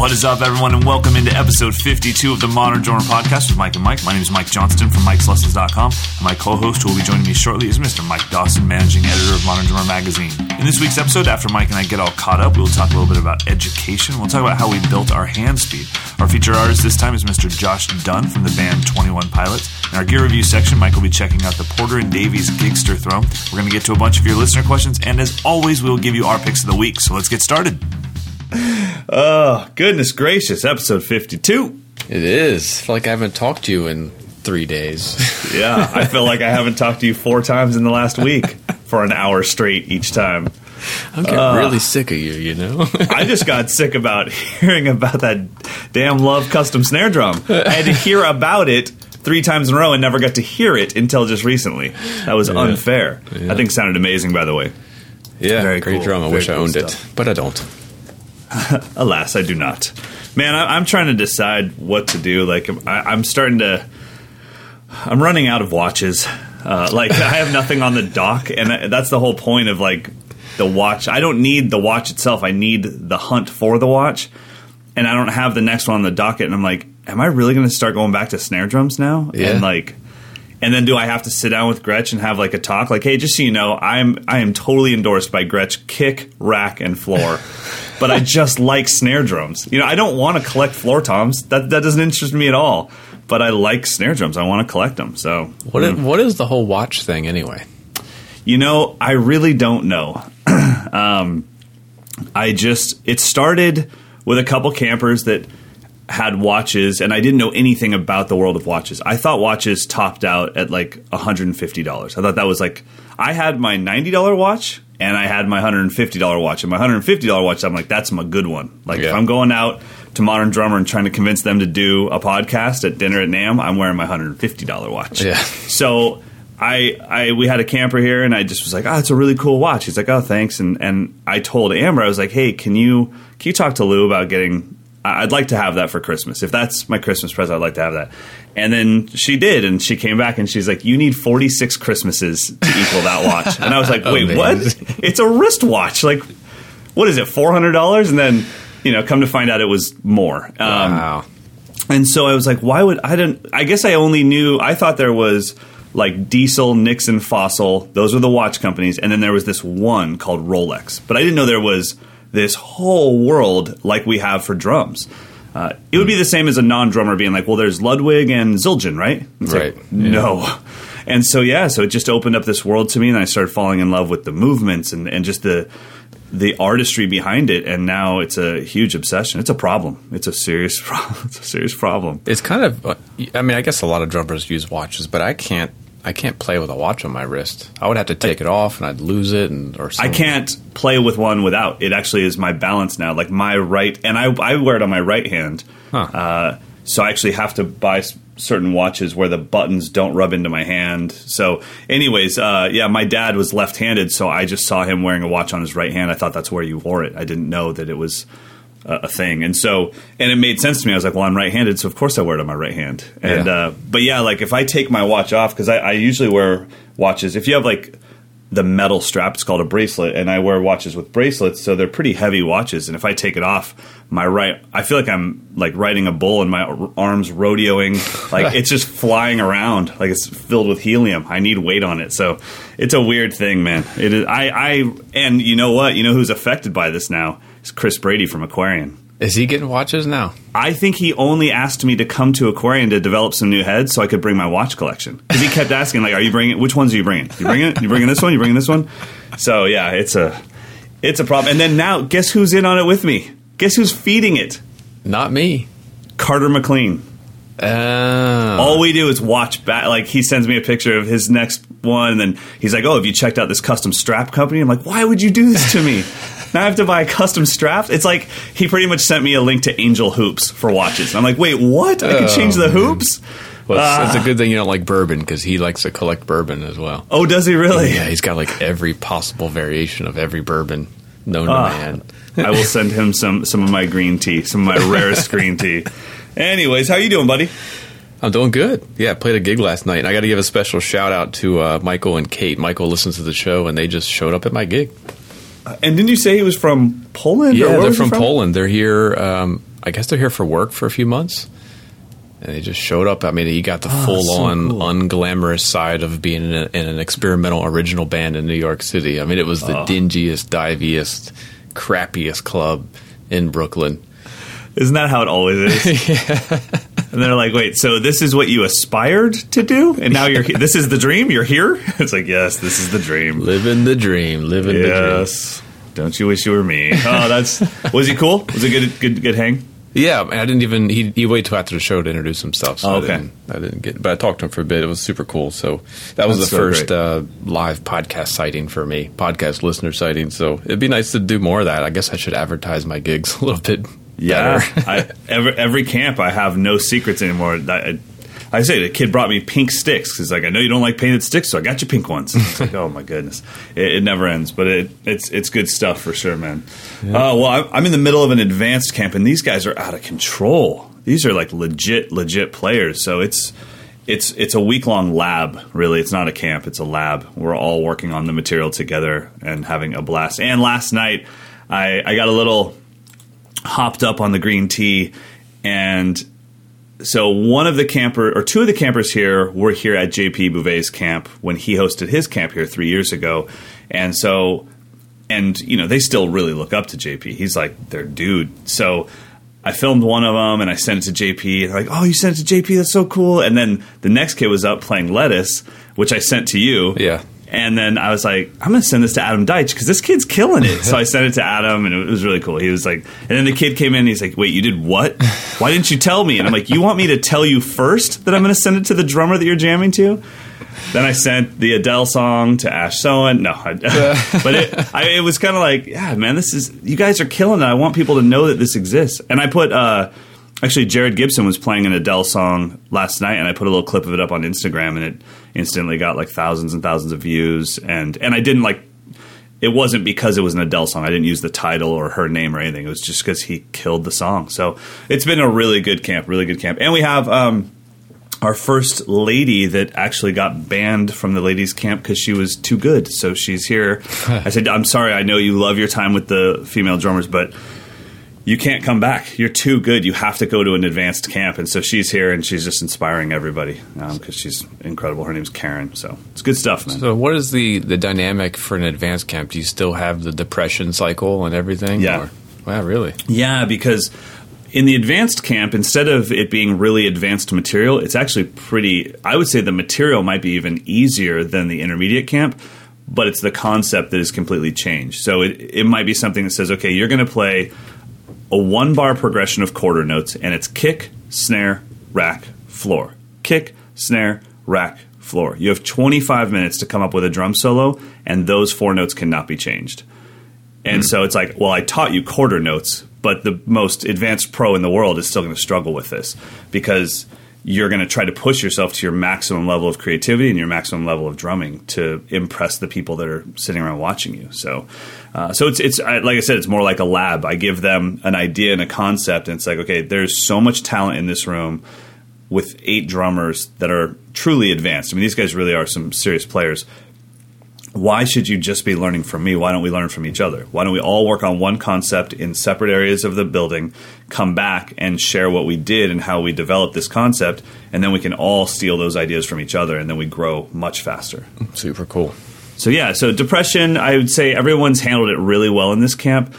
What is up, everyone, and welcome into episode 52 of the Modern Drummer Podcast with Mike and Mike. My name is Mike Johnston from Mike'sLessons.com, and my co-host who will be joining me shortly is Mr. Mike Dawson, managing editor of Modern Drummer Magazine. In this week's episode, after Mike and I get all caught up, we will talk a little bit about education. We'll talk about how we built our hand speed. Our feature artist this time is Mr. Josh Dun from the band 21 Pilots. In our gear review section, Mike will be checking out the Porter and Davies Gigster Throne. We're going to get to a bunch of your listener questions, and as always, we will give you our picks of the week. So let's get started. Oh, goodness gracious. Episode 52. It is. I feel like I haven't talked to you in three days. Yeah, I feel like I haven't talked to you four times in the last week for an hour straight each time. I'm getting uh, really sick of you, you know? I just got sick about hearing about that damn Love custom snare drum. I had to hear about it three times in a row and never got to hear it until just recently. That was yeah. unfair. Yeah. I think sounded amazing, by the way. Yeah, Very great cool. drum. I Very wish cool I owned stuff. it, but I don't. Alas, I do not. Man, I, am trying to decide what to do. Like, I, am starting to. I'm running out of watches. Uh, like, I have nothing on the dock, and that's the whole point of like the watch. I don't need the watch itself. I need the hunt for the watch, and I don't have the next one on the docket. And I'm like, am I really going to start going back to snare drums now? Yeah. And like, and then do I have to sit down with Gretsch and have like a talk? Like, hey, just so you know, I'm I am totally endorsed by Gretsch kick, rack, and floor. but I just like snare drums. You know, I don't want to collect floor toms. That that doesn't interest me at all. But I like snare drums. I want to collect them. So what mm. is, what is the whole watch thing anyway? You know, I really don't know. um, I just it started with a couple campers that had watches and I didn't know anything about the world of watches. I thought watches topped out at like $150. I thought that was like I had my $90 watch and I had my $150 watch. And my $150 watch, I'm like, that's my good one. Like, yeah. if I'm going out to Modern Drummer and trying to convince them to do a podcast at dinner at NAMM, I'm wearing my $150 watch. Yeah. So I, I, we had a camper here, and I just was like, "Oh, it's a really cool watch." He's like, "Oh, thanks." And and I told Amber, I was like, "Hey, can you can you talk to Lou about getting I'd like to have that for Christmas. If that's my Christmas present, I'd like to have that. And then she did, and she came back and she's like, "You need 46 Christmases to equal that watch." And I was like, "Wait, what? It's a wristwatch. Like, what is it? Four hundred dollars?" And then, you know, come to find out, it was more. Um, wow. And so I was like, "Why would I?" Didn't. I guess I only knew. I thought there was like Diesel, Nixon, Fossil. Those were the watch companies, and then there was this one called Rolex. But I didn't know there was this whole world like we have for drums. Uh, it would be the same as a non-drummer being like, "Well, there's Ludwig and Zildjian, right?" It's right. Like, no. And so yeah, so it just opened up this world to me, and I started falling in love with the movements and, and just the the artistry behind it. And now it's a huge obsession. It's a problem. It's a serious problem. It's a serious problem. It's kind of. Uh, I mean, I guess a lot of drummers use watches, but I can't I can't play with a watch on my wrist. I would have to take I, it off and I'd lose it and or something. I can't play with one without. It actually is my balance now. Like my right and I I wear it on my right hand. Huh. Uh, so I actually have to buy certain watches where the buttons don't rub into my hand. So anyways, uh, yeah, my dad was left-handed, so I just saw him wearing a watch on his right hand. I thought that's where you wore it. I didn't know that it was a thing. And so, and it made sense to me. I was like, well, I'm right handed, so of course I wear it on my right hand. And, yeah. uh, but yeah, like if I take my watch off, because I, I, usually wear watches, if you have like the metal strap, it's called a bracelet, and I wear watches with bracelets, so they're pretty heavy watches. And if I take it off, my right, I feel like I'm like riding a bull and my arms rodeoing, like it's just flying around, like it's filled with helium. I need weight on it. So it's a weird thing, man. It is, I, I, and you know what? You know who's affected by this now? It's Chris Brady from Aquarian. Is he getting watches now? I think he only asked me to come to Aquarian to develop some new heads so I could bring my watch collection. Because he kept asking, like, "Are you bringing? Which ones are you bringing? You bringing? It? You bringing this one? You bringing this one?" So yeah, it's a it's a problem. And then now, guess who's in on it with me? Guess who's feeding it? Not me. Carter McLean. Oh. All we do is watch back. Like he sends me a picture of his next one, and then he's like, "Oh, have you checked out this custom strap company?" I'm like, "Why would you do this to me?" now I have to buy a custom strap. It's like he pretty much sent me a link to Angel Hoops for watches. I'm like, wait, what? I can change the oh, hoops. Well, it's, uh, it's, a good thing you don't like bourbon because he likes to collect bourbon as well. Oh, does he really? Yeah, he's got like every possible variation of every bourbon known uh, to man. I will send him some some of my green tea, some of my rarest green tea. Anyways, how you doing, buddy? I'm doing good. Yeah, I played a gig last night. And I got to give a special shout out to uh, Michael and Kate. Michael listens to the show, and they just showed up at my gig. Uh, and didn't you say he was from Poland? Yeah, they're from, from, Poland. They're here. Um, I guess they're here for work for a few months. And they just showed up. I mean, he got the ah, full on, so cool. unglamorous side of being in, a, in an experimental original band in New York City. I mean, it was the ah. dingiest, diviest, crappiest club in Brooklyn. Isn't that how it always is? And they're like, "Wait, so this is what you aspired to do, and now you're this is the dream. You're here." It's like, "Yes, this is the dream." Living the dream, living the dream. Yes. Don't you wish you were me? Oh, that's was he cool? Was it good? Good? Good hang? Yeah, I didn't even. He, he waited till after the show to introduce himself. So Oh, I, okay. didn't, I didn't get. But I talked to him for a bit. It was super cool. So that was That's the so first uh, live podcast sighting for me, podcast listener sighting. So it'd be nice to do more of that. I guess I should advertise my gigs a little bit. Yeah. I, every every camp, I have no secrets anymore. I, I say the kid brought me pink sticks. He's like, I know you don't like painted sticks, so I got you pink ones. It's like, oh my goodness, it, it never ends. But it, it's it's good stuff for sure, man. Uh, well, I'm, I'm in the middle of an advanced camp, and these guys are out of control. These are like legit, legit players. So it's it's it's a week long lab. Really, it's not a camp; it's a lab. We're all working on the material together and having a blast. And last night, I I got a little hopped up on the green tea and so one of the camper or two of the campers here were here at JP Bouvet's camp when he hosted his camp here 3 years ago. And so and you know they still really look up to JP he's like their dude. So I filmed one of them and I sent it to JP and they're like oh you sent it to JP that's so cool. And then the next kid was up playing Lettuce which I sent to you. Yeah. And then I was like, I'm going to send this to Adam Deitch because this kid's killing it. So I sent it to Adam, and it was really cool. He was like, and then the kid came in, and he's like, Wait, you did what? Why didn't you tell me? And I'm like, You want me to tell you first that I'm going to send it to the drummer that you're jamming to? Then I sent the Adele song to Ash Soan. No, I, but it, I, it was kind of like, yeah, man, this is you guys are killing it. I want people to know that this exists. And I put uh, actually Jared Gibson was playing an Adele song last night, and I put a little clip of it up on Instagram, and it instantly got like thousands and thousands of views. And and I didn't like it wasn't because it was an Adele song. I didn't use the title or her name or anything. It was just because he killed the song. So it's been a really good camp, really good camp. And we have um, our first lady that actually got banned from the ladies' camp because she was too good. So she's here. I said, I'm sorry. I know you love your time with the female drummers, but you can't come back. You're too good. You have to go to an advanced camp. And so she's here and she's just inspiring everybody um, because she's incredible. Her name's Karen. So it's good stuff, man. So what is the the dynamic for an advanced camp? Do you still have the depression cycle and everything? Yeah. Or- wow, really? Yeah, because in the advanced camp, instead of it being really advanced material, it's actually pretty. I would say the material might be even easier than the intermediate camp, but it's the concept that is completely changed. So it, it might be something that says, okay, you're going to play a one bar progression of quarter notes, and it's kick, snare, rack, floor. Kick, snare, rack, floor. You have 25 minutes to come up with a drum solo, and those four notes cannot be changed. And so it's like, well, I taught you quarter notes, but the most advanced pro in the world is still going to struggle with this because you're going to try to push yourself to your maximum level of creativity and your maximum level of drumming to impress the people that are sitting around watching you. So, uh, so it's it's I, like I said, it's more like a lab. I give them an idea and a concept, and it's like, okay, there's so much talent in this room with eight drummers that are truly advanced. I mean, these guys really are some serious players why should you just be learning from me? Why don't we learn from each other? Why don't we all work on one concept in separate areas of the building, come back and share what we did and how we developed this concept, and then we can all steal those ideas from each other, and then we grow much faster. Super cool. So yeah, so depression, I would say everyone's handled it really well in this camp.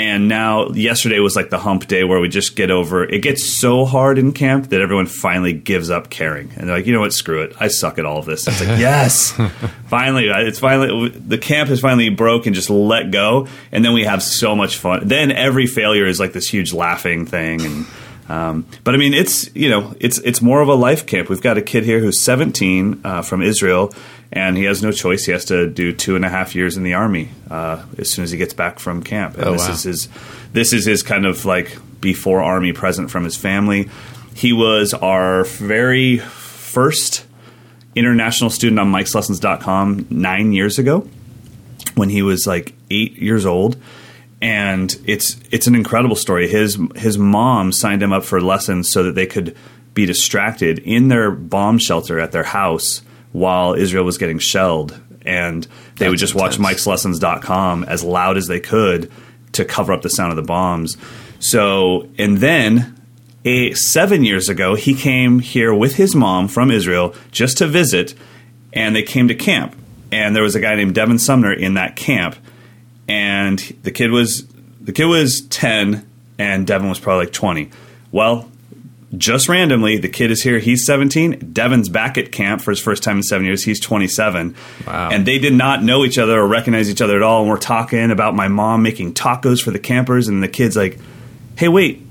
And now yesterday was like the hump day where we just get over it gets so hard in camp that everyone finally gives up caring. And they're like, you know what, screw it. I suck at all of this. It's like, yes. finally, it's finally the camp is finally broke and just let go. And then we have so much fun. Then every failure is like this huge laughing thing and um, but I mean, it's you know, it's it's more of a life camp. We've got a kid here who's 17 uh, from Israel, and he has no choice. He has to do two and a half years in the army uh, as soon as he gets back from camp. And Oh, this wow. is his this is his kind of like before army present from his family. He was our very first international student on Mike'sLessons.com nine years ago when he was like eight years old and it's it's an incredible story. His his mom signed him up for lessons so that they could be distracted in their bomb shelter at their house while Israel was getting shelled, and they would That's just watch intense. Mike'sLessons.com as loud as they could to cover up the sound of the bombs. So, and then a, seven years ago, he came here with his mom from Israel just to visit, and they came to camp. And there was a guy named Devin Sumner in that camp, and the kid was the kid was ten, and Devin was probably like twenty. Well, just randomly, the kid is here. He's 17. Devin's back at camp for his first time in seven years. He's 27. Wow. And they did not know each other or recognize each other at all. And we're talking about my mom making tacos for the campers. And the kid's like, hey, wait.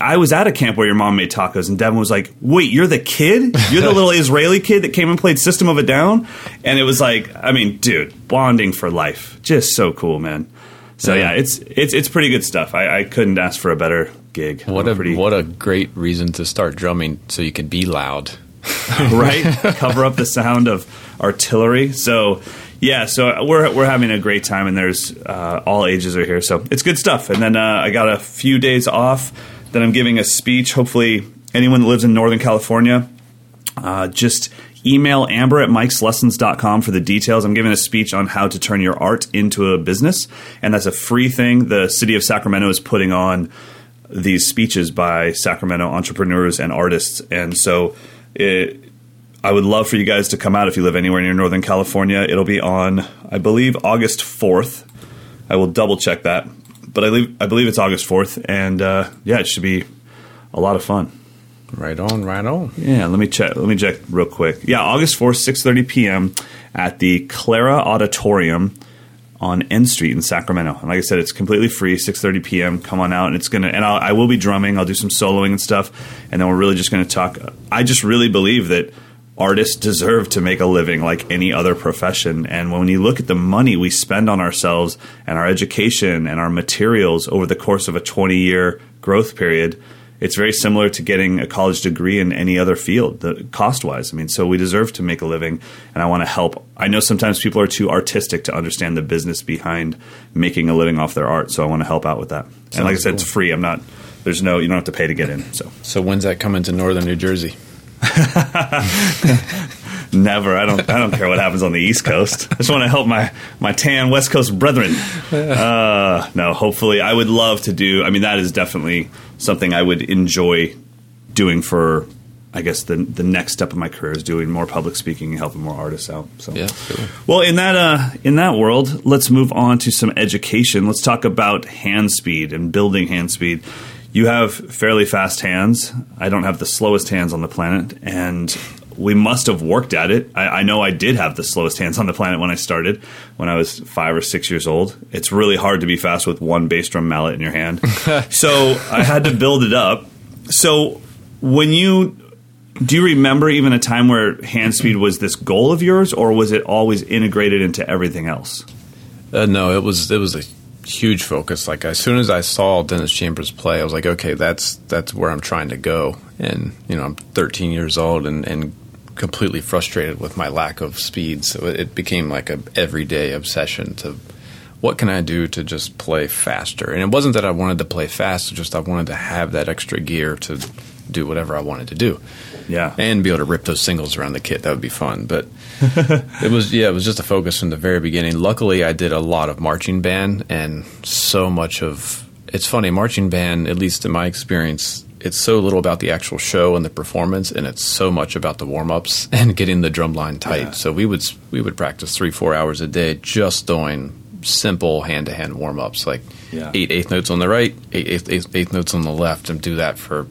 I was at a camp where your mom made tacos, and Devin was like, "Wait, you're the kid? You're the little Israeli kid that came and played System of a Down?" And it was like, I mean, dude, bonding for life, just so cool, man. So Yeah. yeah, it's it's it's pretty good stuff. I, I couldn't ask for a better gig. What I'm a pretty, what a great reason to start drumming so you can be loud. right? Cover up the sound of artillery. So yeah, so we're we're having a great time, and there's uh, all ages are here, so it's good stuff. And then uh, I got a few days off. Then I'm giving a speech. Hopefully, anyone that lives in Northern California, uh, just email amber at mikeslessons.com for the details. I'm giving a speech on how to turn your art into a business, and that's a free thing. The city of Sacramento is putting on these speeches by Sacramento entrepreneurs and artists, and so it, I would love for you guys to come out if you live anywhere near Northern California. It'll be on, I believe, August 4th. I will double check that, but I, leave, I believe it's August 4th, and uh, yeah, it should be a lot of fun. Right on, right on. Yeah, let me check. Let me check real quick. Yeah, August fourth, six thirty p.m. at the Clara Auditorium on N Street in Sacramento. And like I said, it's completely free. Six thirty p.m. Come on out, and it's gonna. And I'll, I will be drumming. I'll do some soloing and stuff, and then we're really just gonna talk. I just really believe that artists deserve to make a living like any other profession. And when you look at the money we spend on ourselves and our education and our materials over the course of a twenty year growth period it's very similar to getting a college degree in any other field, the cost wise. I mean, so we deserve to make a living, and I want to help. I know sometimes people are too artistic to understand the business behind making a living off their art, so I want to help out with that. and like I said, it's free. I'm not. There's no. You don't have to pay to get in. So So when's that coming to northern New Jersey? never. I don't. I don't care what happens on the East Coast. I just want to help my my tan West Coast brethren. Uh, no, hopefully, I would love to do. I mean, that is definitely something I would enjoy doing for. I guess the the next step of my career is doing more public speaking and helping more artists out. So Yeah, cool. Well, in that uh, in that world, let's move on to some education. Let's talk about hand speed and building hand speed. You have fairly fast hands. I don't have the slowest hands on the planet, and we must have worked at it. I, I know I did have the slowest hands on the planet when I started, when I was five or six years old. It's really hard to be fast with one bass drum mallet in your hand. so I had to build it up. So when you do you remember even a time where hand speed was this goal of yours, or was it always integrated into everything else? Uh, no, it was it was a huge focus. Like as soon as I saw Dennis Chambers play, I was like, okay, that's that's where I'm trying to go. And you know, I'm 13 years old and and completely frustrated with my lack of speed. So it became like a everyday obsession to what can I do to just play faster. And it wasn't that I wanted to play fast; just I wanted to have that extra gear to do whatever I wanted to do Yeah, and be able to rip those singles around the kit. That would be fun. But it was yeah, it was just a focus from the very beginning. Luckily, I did a lot of marching band, and so much of it's funny marching band. At least in my experience, it's so little about the actual show and the performance, and it's so much about the warm ups and getting the drum line tight. Yeah. So we would we would practice three four hours a day just doing simple hand to hand warm ups like Yeah. eight eighth notes on the right, eight eighth, eighth, eighth notes on the left, and do that for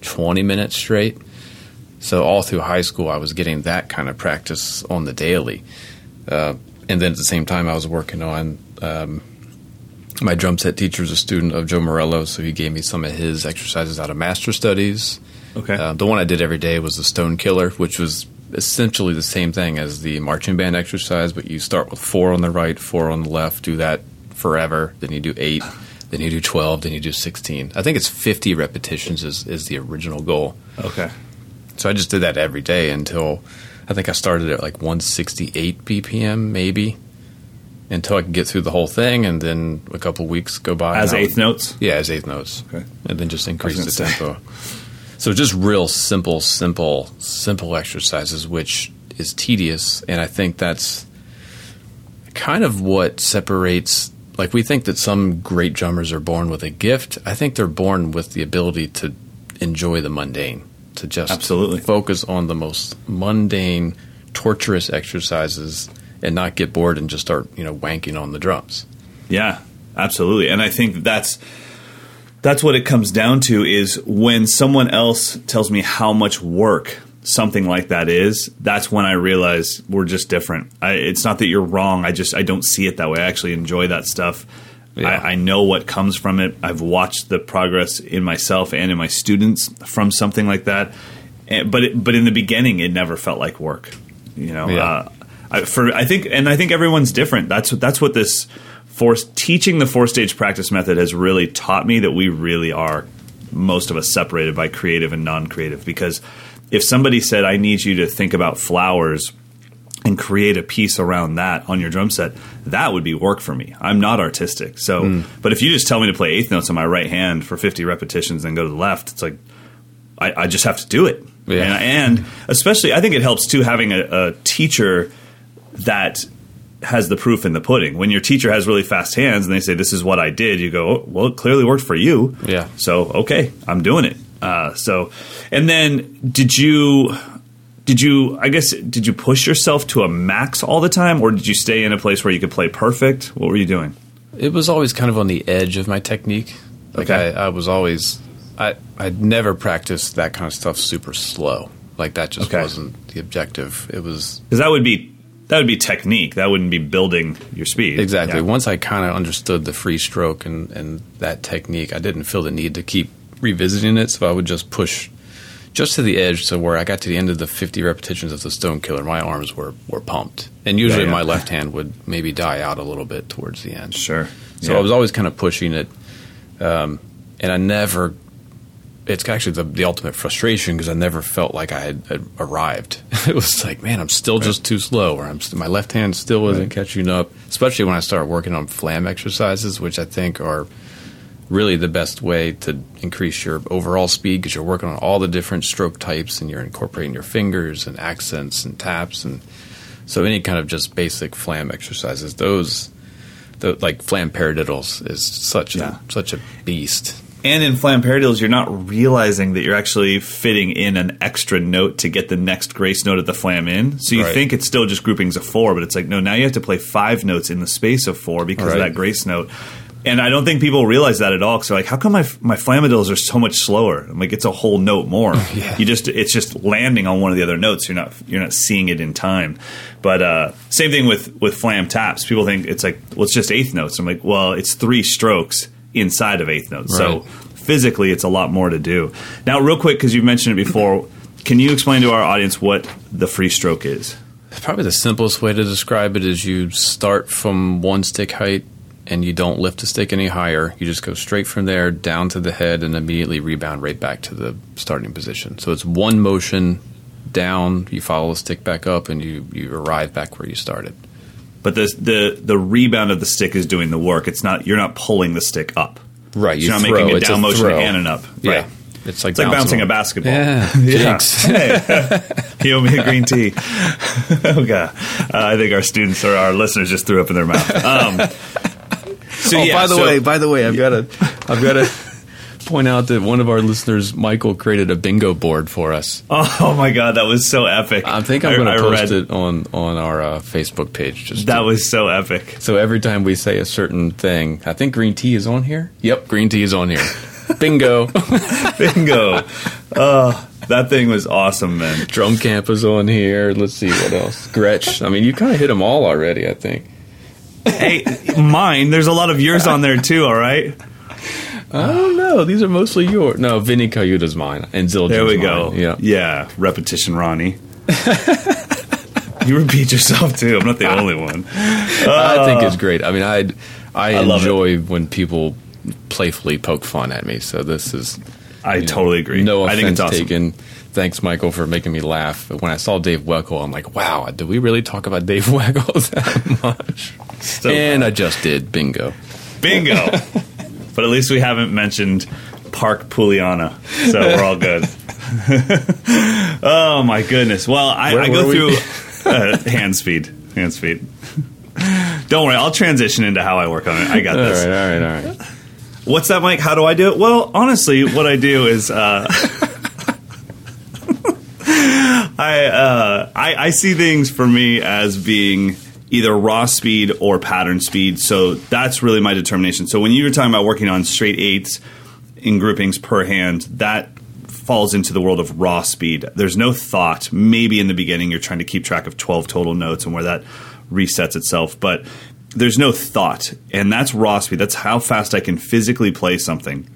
twenty minutes straight. So all through high school, I was getting that kind of practice on the daily, uh, and then at the same time, I was working on. Um, my drum set teacher is a student of Joe Morello, so he gave me some of his exercises out of Master Studies. Okay. Uh, the one I did every day was the Stone Killer, which was essentially the same thing as the marching band exercise, but you start with four on the right, four on the left, do that forever. Then you do eight, then you do 12, then you do 16. I think it's 50 repetitions is, is the original goal. okay. So I just did that every day until I think I started at like 168 BPM, maybe, until I could get through the whole thing, and then a couple weeks go by. As eighth would- notes. Yeah, as eighth notes. Okay. And then just increase the say. tempo. So just real simple, simple, simple exercises, which is tedious, and I think that's kind of what separates like we think that some great drummers are born with a gift. I think they're born with the ability to enjoy the mundane, to just Absolutely. focus on the most mundane, torturous exercises and not get bored and just start, you know, wanking on the drums. Yeah, absolutely. And I think that's that's what it comes down to is when someone else tells me how much work something like that is, that's when I realize we're just different. I, it's not that you're wrong. I just I don't see it that way. I actually enjoy that stuff. Yeah. I, I know what comes from it. I've watched the progress in myself and in my students from something like that. And, but it, but in the beginning, it never felt like work. You know, Yeah. uh, I, for I think, and I think everyone's different. That's what that's what this force teaching the four stage practice method has really taught me that we really are most of us separated by creative and non creative. Because if somebody said, "I need you to think about flowers." And create a piece around that on your drum set, that would be work for me. I'm not artistic. So, Hmm. but if you just tell me to play eighth notes on my right hand for 50 repetitions and go to the left, it's like, I, I just have to do it. Yeah. And, and especially, I think it helps too having a, a teacher that has the proof in the pudding. When your teacher has really fast hands and they say, This is what I did, you go, oh, Well, it clearly worked for you. Yeah. So, okay, I'm doing it. Uh, so, and then did you. Did you? I guess did you push yourself to a max all the time, or did you stay in a place where you could play perfect? What were you doing? It was always kind of on the edge of my technique. Like Okay. I, I was always, I I'd never practiced that kind of stuff super slow. Like that just Okay. wasn't the objective. It was Because that would be that would be technique. That wouldn't be building your speed. exactly Yeah. once I kind of understood the free stroke and and that technique, I didn't feel the need to keep revisiting it. So I would just push just to the edge, to where I got to the end of the 50 repetitions of the Stone Killer, my arms were were pumped, and usually yeah. my left hand would maybe die out a little bit towards the end. Sure. So Yeah. I was always kind of pushing it, um, and I never. It's actually the, the ultimate frustration because I never felt like I had, had arrived. it was like, man, I'm still just too slow, or I'm st- my left hand still isn't catching up. Especially when I start working on flam exercises, which I think are really the best way to increase your overall speed because you're working on all the different stroke types and you're incorporating your fingers and accents and taps and so any kind of just basic flam exercises those the, like flam paradiddles is such Yeah. a such a beast And in flam paradiddles, you're not realizing that you're actually fitting in an extra note to get the next grace note of the flam in. So you Right. think it's still just groupings of four, but it's like, no, now you have to play five notes in the space of four because of that grace note. And I don't think people realize that at all. Because they're like, how come my my flamadills are so much slower? I'm like, it's a whole note more. You just it's just landing on one of the other notes. You're not you're not seeing it in time. But uh, same thing with with flam taps. People think it's like, well, it's just eighth notes. I'm like, well, it's three strokes inside of eighth notes. So physically it's a lot more to do. Now, real quick, because you've mentioned it before, can you explain to our audience what the free stroke is? probably the simplest way to describe it is you start from one stick height and you don't lift the stick any higher you just go straight from there down to the head and immediately rebound right back to the starting position so it's one motion down you follow the stick back up and you, you arrive back where you started But the the the rebound of the stick is doing the work. It's not you're not pulling the stick up. Right, So you you're not throw. making a It's a down motion throw. and an up. Yeah. Right. It's like It's like bouncing a basketball. Yeah, Yeah. jinx. Hey. you owe me a green tea. oh god, uh, I think our students or our listeners just threw up in their mouth. Um, so oh, yeah, by the so- way, by the way, I've got to, I've got to point out that one of our listeners, Michael, created a bingo board for us. oh my god, that was so epic. I think I'm going to post read- it on on our uh, Facebook page. Just That to- was so epic. so every time we say a certain thing, I think green tea is on here. Yep, green tea is on here. Bingo. Bingo. oh, that thing was awesome, man. Drum camp is on here. Let's see what else. Gretsch. I mean, you kind of hit them all already. I think. Hey, mine. There's a lot of yours on there too. All right. I don't know. These are mostly yours. No, Vinnie Colaiuta's mine and Zildjian's There we mine. go. Yeah. Yeah. Repetition, Ronnie. you repeat yourself too. I'm not the only one. I think it's uh, great. I mean, I I, I enjoy when people playfully poke fun at me. So this is I totally agree. No I offense think it's awesome. taken. Thanks, Michael, for making me laugh. But when I saw Dave Weckl, I'm like, wow, did we really talk about Dave Weckl that much? So and I just did. Bingo. Bingo. but at least we haven't mentioned Park Puliana, so we're all good. oh my goodness! Well, I, I go we? through uh, hand speed, hand speed. Don't worry, I'll transition into how I work on it. I got All this. right, all right, all right. What's that, Mike? How do I do it? Well, honestly, what I do is uh, I, uh, I I see things for me as being either raw speed or pattern speed. So that's really my determination. So when you were talking about working on straight eights in groupings per hand, that falls into the world of raw speed. There's no thought. Maybe in the beginning you're trying to keep track of 12 total notes and where that resets itself, but there's no thought. And that's raw speed. That's how fast I can physically play something.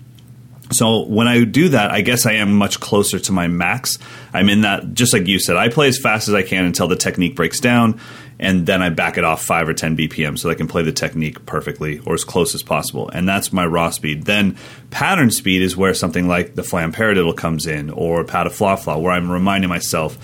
So when I do that, I guess I am much closer to my max. I'm in that, just like you said, I play as fast as I can until the technique breaks down, and then I back it off five or 10 BPM so I can play the technique perfectly or as close as possible. And that's my raw speed. Then pattern speed is where something like the flam paradiddle comes in or pataflafla, where I'm reminding myself,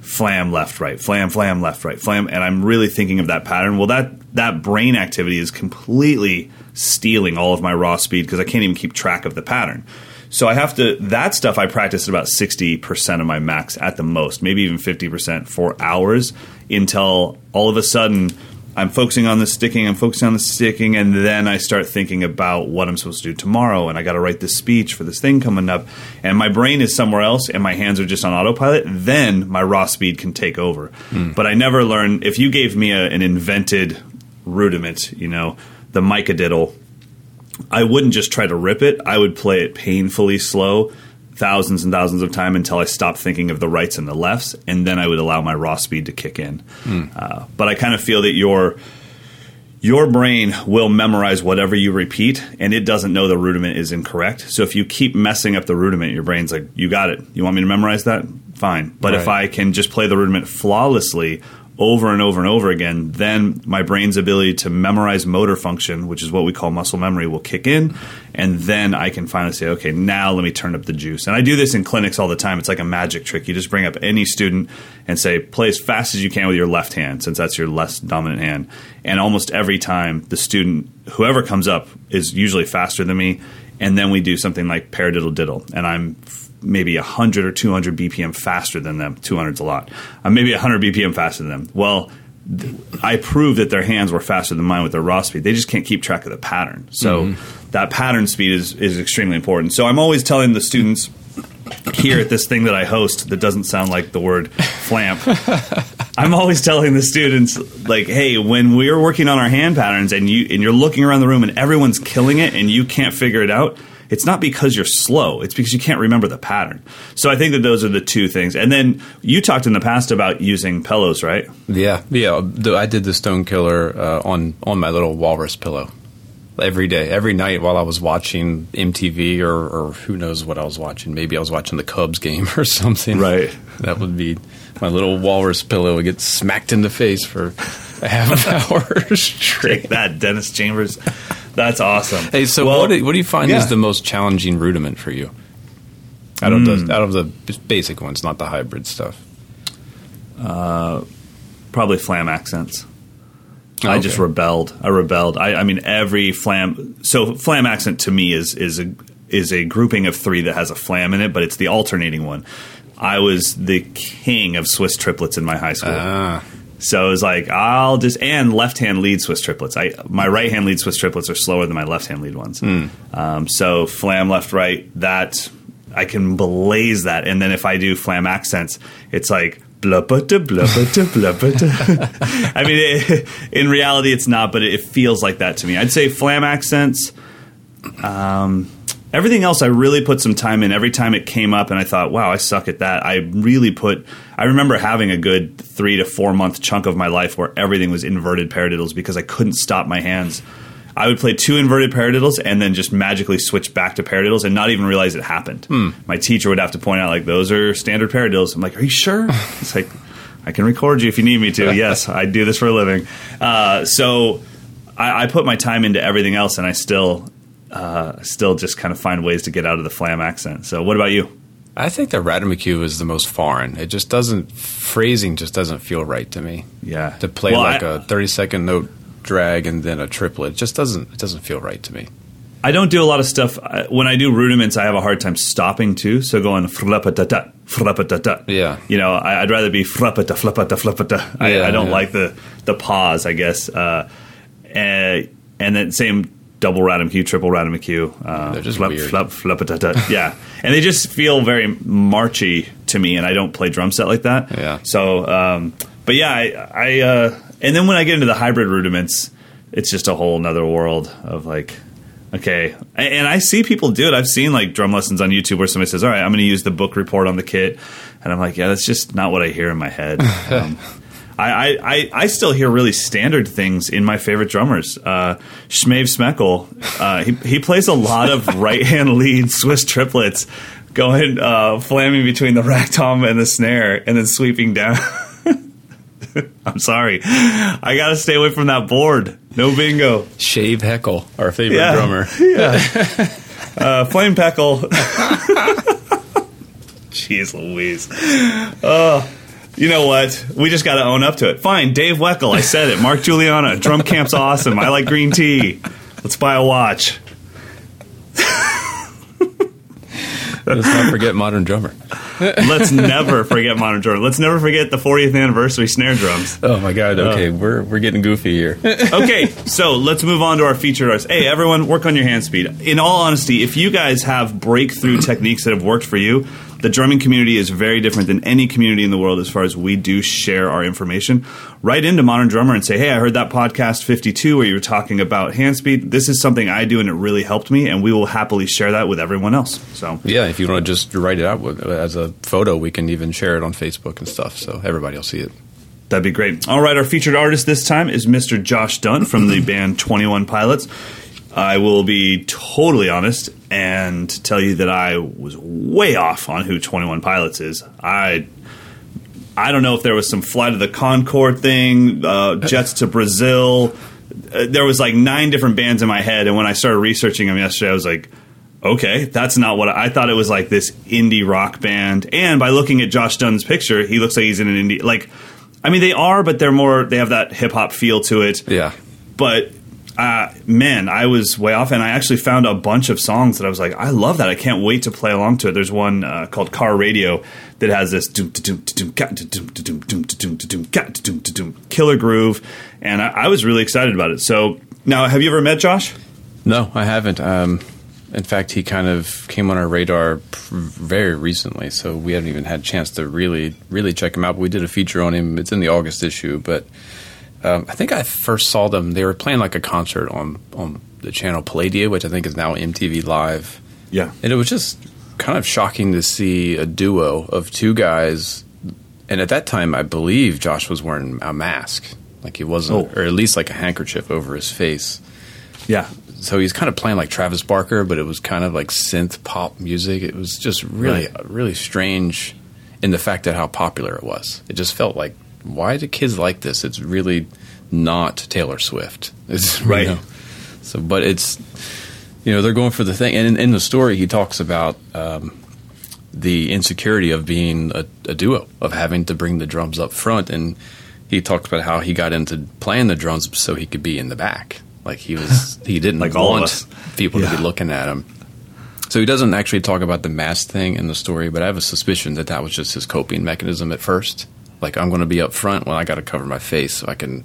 flam left right flam flam left right flam and i'm really thinking of that pattern well that that brain activity is completely stealing all of my raw speed because i can't even keep track of the pattern so i have to that stuff i practice at about 60% of my max at the most maybe even 50% for hours until all of a sudden I'm focusing on the sticking, I'm focusing on the sticking, and then I start thinking about what I'm supposed to do tomorrow, and I got to write this speech for this thing coming up, and my brain is somewhere else, and my hands are just on autopilot. Then my raw speed can take over. Hmm. But I never learn. If you gave me a, an invented rudiment, you know, the mica diddle, I wouldn't just try to rip it. I would play it painfully slow, thousands and thousands of time until I stopped thinking of the rights and the lefts, and then I would allow my raw speed to kick in. Uh, but I kind of feel that your your brain will memorize whatever you repeat, and it doesn't know the rudiment is incorrect. So if you keep messing up the rudiment, your brain's like, "You got it. You want me to memorize that? Fine." But if I can just play the rudiment flawlessly over and over and over again, then my brain's ability to memorize motor function, which is what we call muscle memory, will kick in. And then I can finally say, okay, now let me turn up the juice. And I do this in clinics all the time. It's like a magic trick. You just bring up any student and say, play as fast as you can with your left hand, since that's your less dominant hand. And almost every time the student, whoever comes up, is usually faster than me. And then we do something like paradiddle diddle. And I'm maybe 100 or 200 BPM faster than them. 200's a lot. I'm maybe 100 BPM faster than them. Well, th- I proved that their hands were faster than mine with their raw speed. They just can't keep track of the pattern. So mm-hmm. that pattern speed is, is extremely important. So I'm always telling the students here at this thing that I host that doesn't sound like the word flamp. I'm always telling the students like, hey, when we're working on our hand patterns and you and you're looking around the room and everyone's killing it and you can't figure it out, it's not because you're slow. It's because you can't remember the pattern. So I think that those are the two things. And then you talked in the past about using pillows, right? Yeah, yeah. The, I did the Stone Killer uh, on on my little walrus pillow every day, every night while I was watching MTV or, or who knows what I was watching. Maybe I was watching the Cubs game or something. Right. That would be my little walrus pillow would get smacked in the face for a half an hour straight. Take that, Dennis Chambers. That's awesome. Hey, so Well, what, do, what do you find yeah. is the most challenging rudiment for you? Out of the out of the basic ones, not the hybrid stuff. probably flam accents. I Okay. just rebelled. I rebelled. I, I mean, every flam. So flam accent to me is is a is a grouping of three that has a flam in it, but it's the alternating one. I was the king of Swiss triplets in my high school. Ah, So it was like I'll just and left hand lead Swiss triplets. I my right hand lead Swiss triplets are slower than my left hand lead ones. Um, so flam left right that I can blaze that, and then if I do flam accents, it's like blah blah blah blah blah blah. I mean, it, in reality, it's not, but it feels like that to me. I'd say flam accents. Um, everything else, I really put some time in. Every time it came up, and I thought, "Wow, I suck at that." I really put. I remember having a good three to four month chunk of my life where everything was inverted paradiddles because I couldn't stop my hands. I would play two inverted paradiddles and then just magically switch back to paradiddles and not even realize it happened. My teacher would have to point out, like, those are standard paradiddles. I'm like, are you sure? It's like, I can record you if you need me to. yes, I do this for a living. Uh, so I, I put my time into everything else, and I still, uh, still just kind of find ways to get out of the flam accent. So, what about you? I think the ratamacue is the most foreign. It just doesn't phrasing just doesn't feel right to me. Yeah, To play Well, like I- a thirty second note drag and then a triplet it just doesn't it doesn't feel right to me. I don't do a lot of stuff. When I do rudiments, I have a hard time stopping too. So going flapatata, flapatata. Yeah. You know, I, I'd rather be flapata, flapata, flapata. I, Yeah, I don't yeah. like the the pause. I guess. Uh, and then same double ratamacue, triple ratamacue. Uh, They're just flap, weird. flap, flap-a-ta-ta. yeah, and they just feel very marchy to me, and I don't play drum set like that. Yeah. So, um, but yeah, I, I uh, and then when I get into the hybrid rudiments, it's just a whole nother world of like. Okay, and I see people do it. I've seen like drum lessons on YouTube where somebody says, "All right, I'm going to use the book report on the kit," and I'm like, "Yeah, that's just not what I hear in my head." Um, I, I, I, I still hear really standard things in my favorite drummers. Uh, Shmave Smeckle, uh, he, he plays a lot of right hand lead Swiss triplets, going uh, flamming between the rack tom and the snare, and then sweeping down. I'm sorry, I got to stay away from that board. No bingo. Shave Heckle, our favorite Yeah. drummer. Uh, Flame Peckle. Jeez Louise. Oh, you know what? We just got to own up to it. Fine, Dave Weckl. I said it. Mark Juliana. Drum camp's awesome. I like green tea. Let's buy a watch. Let's not forget Modern Drummer. Let's never forget Modern Drummer. Let's never forget the 40th anniversary snare drums. Oh my God! Uh, okay, we're we're getting goofy here. okay, so let's move on to our featured artists. Hey, everyone, work on your hand speed. In all honesty, if you guys have breakthrough techniques that have worked for you, the drumming community is very different than any community in the world as far as we do share our information. Write into Modern Drummer and say, hey, I heard that podcast 52 where you were talking about hand speed. This is something I do and it really helped me, and we will happily share that with everyone else. So, Yeah, if you want to just write it out as a photo, we can even share it on Facebook and stuff, so everybody will see it. That'd be great. All right, our featured artist this time is Mr. Josh Dun from the band 21 Pilots. I will be totally honest and tell you that I was way off on who 21 Pilots is. I I don't know if there was some flight of the Concorde thing, uh, jets to Brazil. Uh, there was like nine different bands in my head, and when I started researching them yesterday, I was like, okay, that's not what I, I thought. It was like this indie rock band, and by looking at Josh Dun's picture, he looks like he's in an indie. Like, I mean, they are, but they're more. They have that hip hop feel to it Yeah. but uh, man, I was way off, and I actually found a bunch of songs that I was like, I love that. I can't wait to play along to it. There's one uh, called Car Radio that has this killer groove, and I, I was really excited about it. So now, have you ever met Josh? No, I haven't. Um, in fact, he kind of came on our radar very recently, so we haven't even had a chance to really, really check him out. But we did a feature on him. It's in the August issue, but um, I think I first saw them. They were playing like a concert on on the channel Palladia, which I think is now MTV Live, Yeah, and it was just kind of shocking to see a duo of two guys. And at that time, I believe Josh was wearing a mask, like he wasn't, Oh. or at least like a handkerchief over his face yeah, so he's kind of playing like Travis Barker, but it was kind of like synth pop music. It was just really, Right. really strange in the fact that how popular it was. It just felt like, why do kids like this? It's really not Taylor Swift. It's, you Right. know. So, but it's, you know, they're going for the thing. And in, in the story, he talks about um, the insecurity of being a, a duo, of having to bring the drums up front. And he talks about how he got into playing the drums so he could be in the back. Like he was, he didn't Like want people to be looking at him. So he doesn't actually talk about the mask thing in the story, but I have a suspicion that that was just his coping mechanism at first. Like I'm going to be up front when I got to cover my face so I can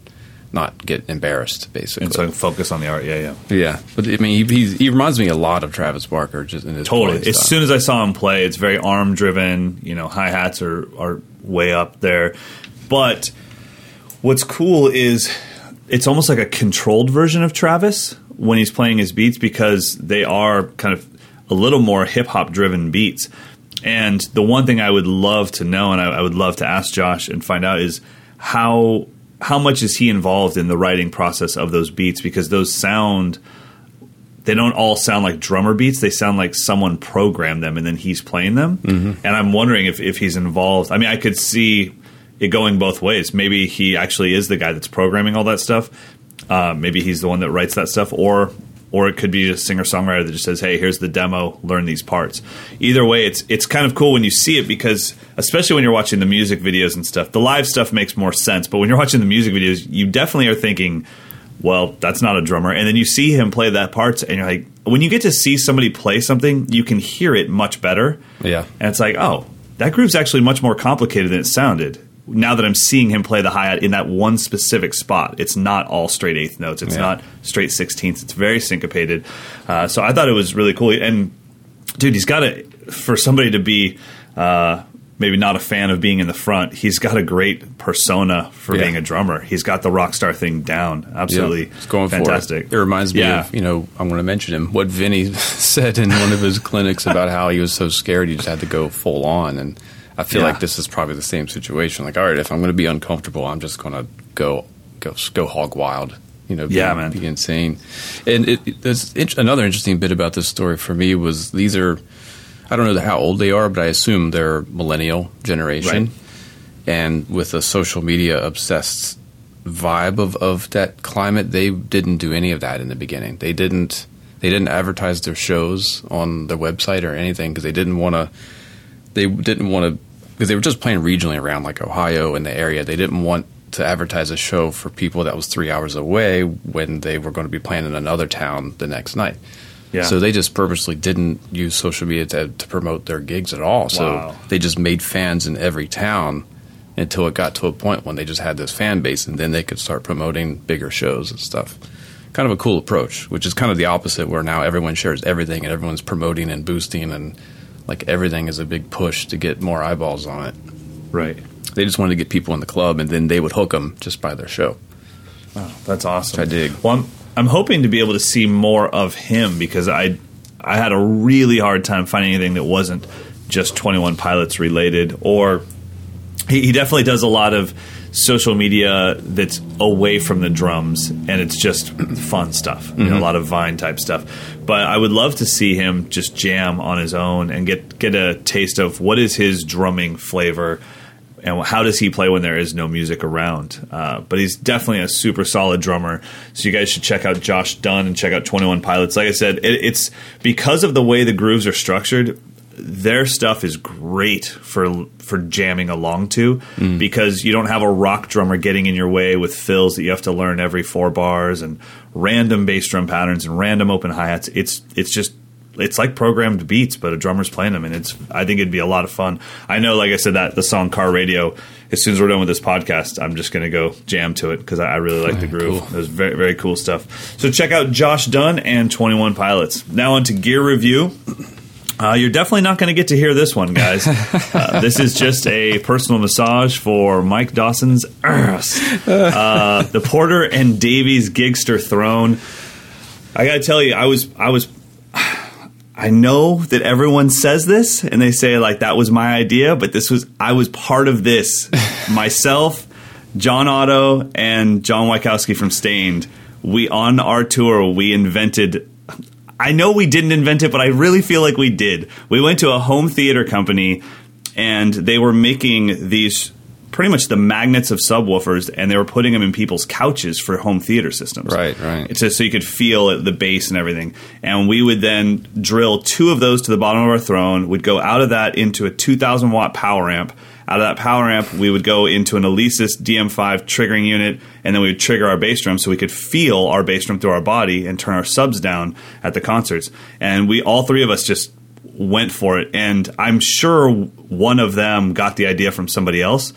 not get embarrassed, basically. and so I can focus on the art. Yeah, yeah. yeah, but I mean, he, he's, he reminds me a lot of Travis Barker, just in his Totally. As soon as I saw him play, it's very arm driven. You know, hi hats are are way up there. But what's cool is it's almost like a controlled version of Travis when he's playing his beats because they are kind of a little more hip hop driven beats. And the one thing I would love to know, and I, I would love to ask Josh and find out, is how how much is he involved in the writing process of those beats? Because those sound they don't all sound like drummer beats. They sound like someone programmed them and then he's playing them. And I'm wondering if, if he's involved. I mean, I could see it going both ways. Maybe he actually is the guy that's programming all that stuff. Uh, maybe he's the one that writes that stuff, or or it could be a singer songwriter that just says, "Hey, here's the demo. Learn these parts." Either way, it's it's kind of cool when you see it because, especially when you're watching the music videos and stuff, the live stuff makes more sense. But when you're watching the music videos, you definitely are thinking, well, that's not a drummer. And then you see him play that parts, and you're like, when you get to see somebody play something, you can hear it much better. Yeah. And it's like, oh, that groove's actually much more complicated than it sounded. Now that I'm seeing him play the hi hat in that one specific spot, it's not all straight eighth notes. It's Yeah. not straight sixteenths. It's very syncopated. Uh, so I thought it was really cool. And dude, he's got it for somebody to be uh, maybe not a fan of being in the front. He's got a great persona for Yeah. being a drummer. He's got the rock star thing down. Absolutely, Yeah, it's going fantastic. It. it reminds me Yeah. of you know I'm going to mention him. What Vinny said in one of his clinics about how he was so scared he just had to go full on, and I feel Yeah. like this is probably the same situation. Like, all right, if I'm going to be uncomfortable, I'm just going to go go go hog wild. You know, be, Yeah, man. be insane. And it, it, there's int- another interesting bit about this story for me was these are I don't know how old they are, but I assume they're millennial generation. Right. And with a social media obsessed vibe of, of that climate, they didn't do any of that in the beginning. They didn't they didn't advertise their shows on their website or anything because they didn't want to. They didn't want to because they were just playing regionally around like Ohio and the area. They didn't want to advertise a show for people that was three hours away when they were going to be playing in another town the next night. Yeah. So they just purposely didn't use social media to, to promote their gigs at all. So Wow. they just made fans in every town until it got to a point when they just had this fan base, and then they could start promoting bigger shows and stuff. Kind of a cool approach, which is kind of the opposite, where now everyone shares everything and everyone's promoting and boosting, and like everything is a big push to get more eyeballs on it. right. They just wanted to get people in the club, and then they would hook them just by their show. Wow, that's awesome. I dig. Well, I'm, I'm hoping to be able to see more of him because I I had a really hard time finding anything that wasn't just 21 Pilots related. Or he, he definitely does a lot of social media that's away from the drums and it's just fun stuff. You know, a lot of Vine type stuff. But I would love to see him just jam on his own and get get a taste of what is his drumming flavor and how does he play when there is no music around? Uh, but he's definitely a super solid drummer. So you guys should check out Josh Dun and check out Twenty One Pilots. Like I said, it, it's because of the way the grooves are structured. Their stuff is great for for jamming along to mm. because you don't have a rock drummer getting in your way with fills that you have to learn every four bars and random bass drum patterns and random open hi hats. It's it's just it's like programmed beats, but a drummer's playing them, and it's. I think it'd be a lot of fun. I know, like I said, that the song "Car Radio." As soon as we're done with this podcast, I'm just going to go jam to it because I, I really like the groove. Cool. It was very very cool stuff. So check out Josh Dun and Twenty One Pilots. Now on to gear review. Uh, you're definitely not going to get to hear this one, guys. Uh, this is just a personal massage for Mike Dawson's. Uh, the Porter and Davies Gigster Throne. I got to tell you, I was I was I know that everyone says this and they say like that was my idea, but this was I was part of this myself, John Otto, and Jon Wysocki from Staind. We on our tour we invented. I know we didn't invent it, but I really feel like we did. We went to a home theater company and they were making these pretty much the magnets of subwoofers and they were putting them in people's couches for home theater systems. Right, right. It's just so you could feel the bass and everything. And we would then drill two of those to the bottom of our throne. We'd go out of that into a 2,000 watt power amp. Out of that power amp, we would go into an Alesis DM5 triggering unit, and then we would trigger our bass drum so we could feel our bass drum through our body and turn our subs down at the concerts. And we, all three of us, just went for it. And I'm sure one of them got the idea from somebody else.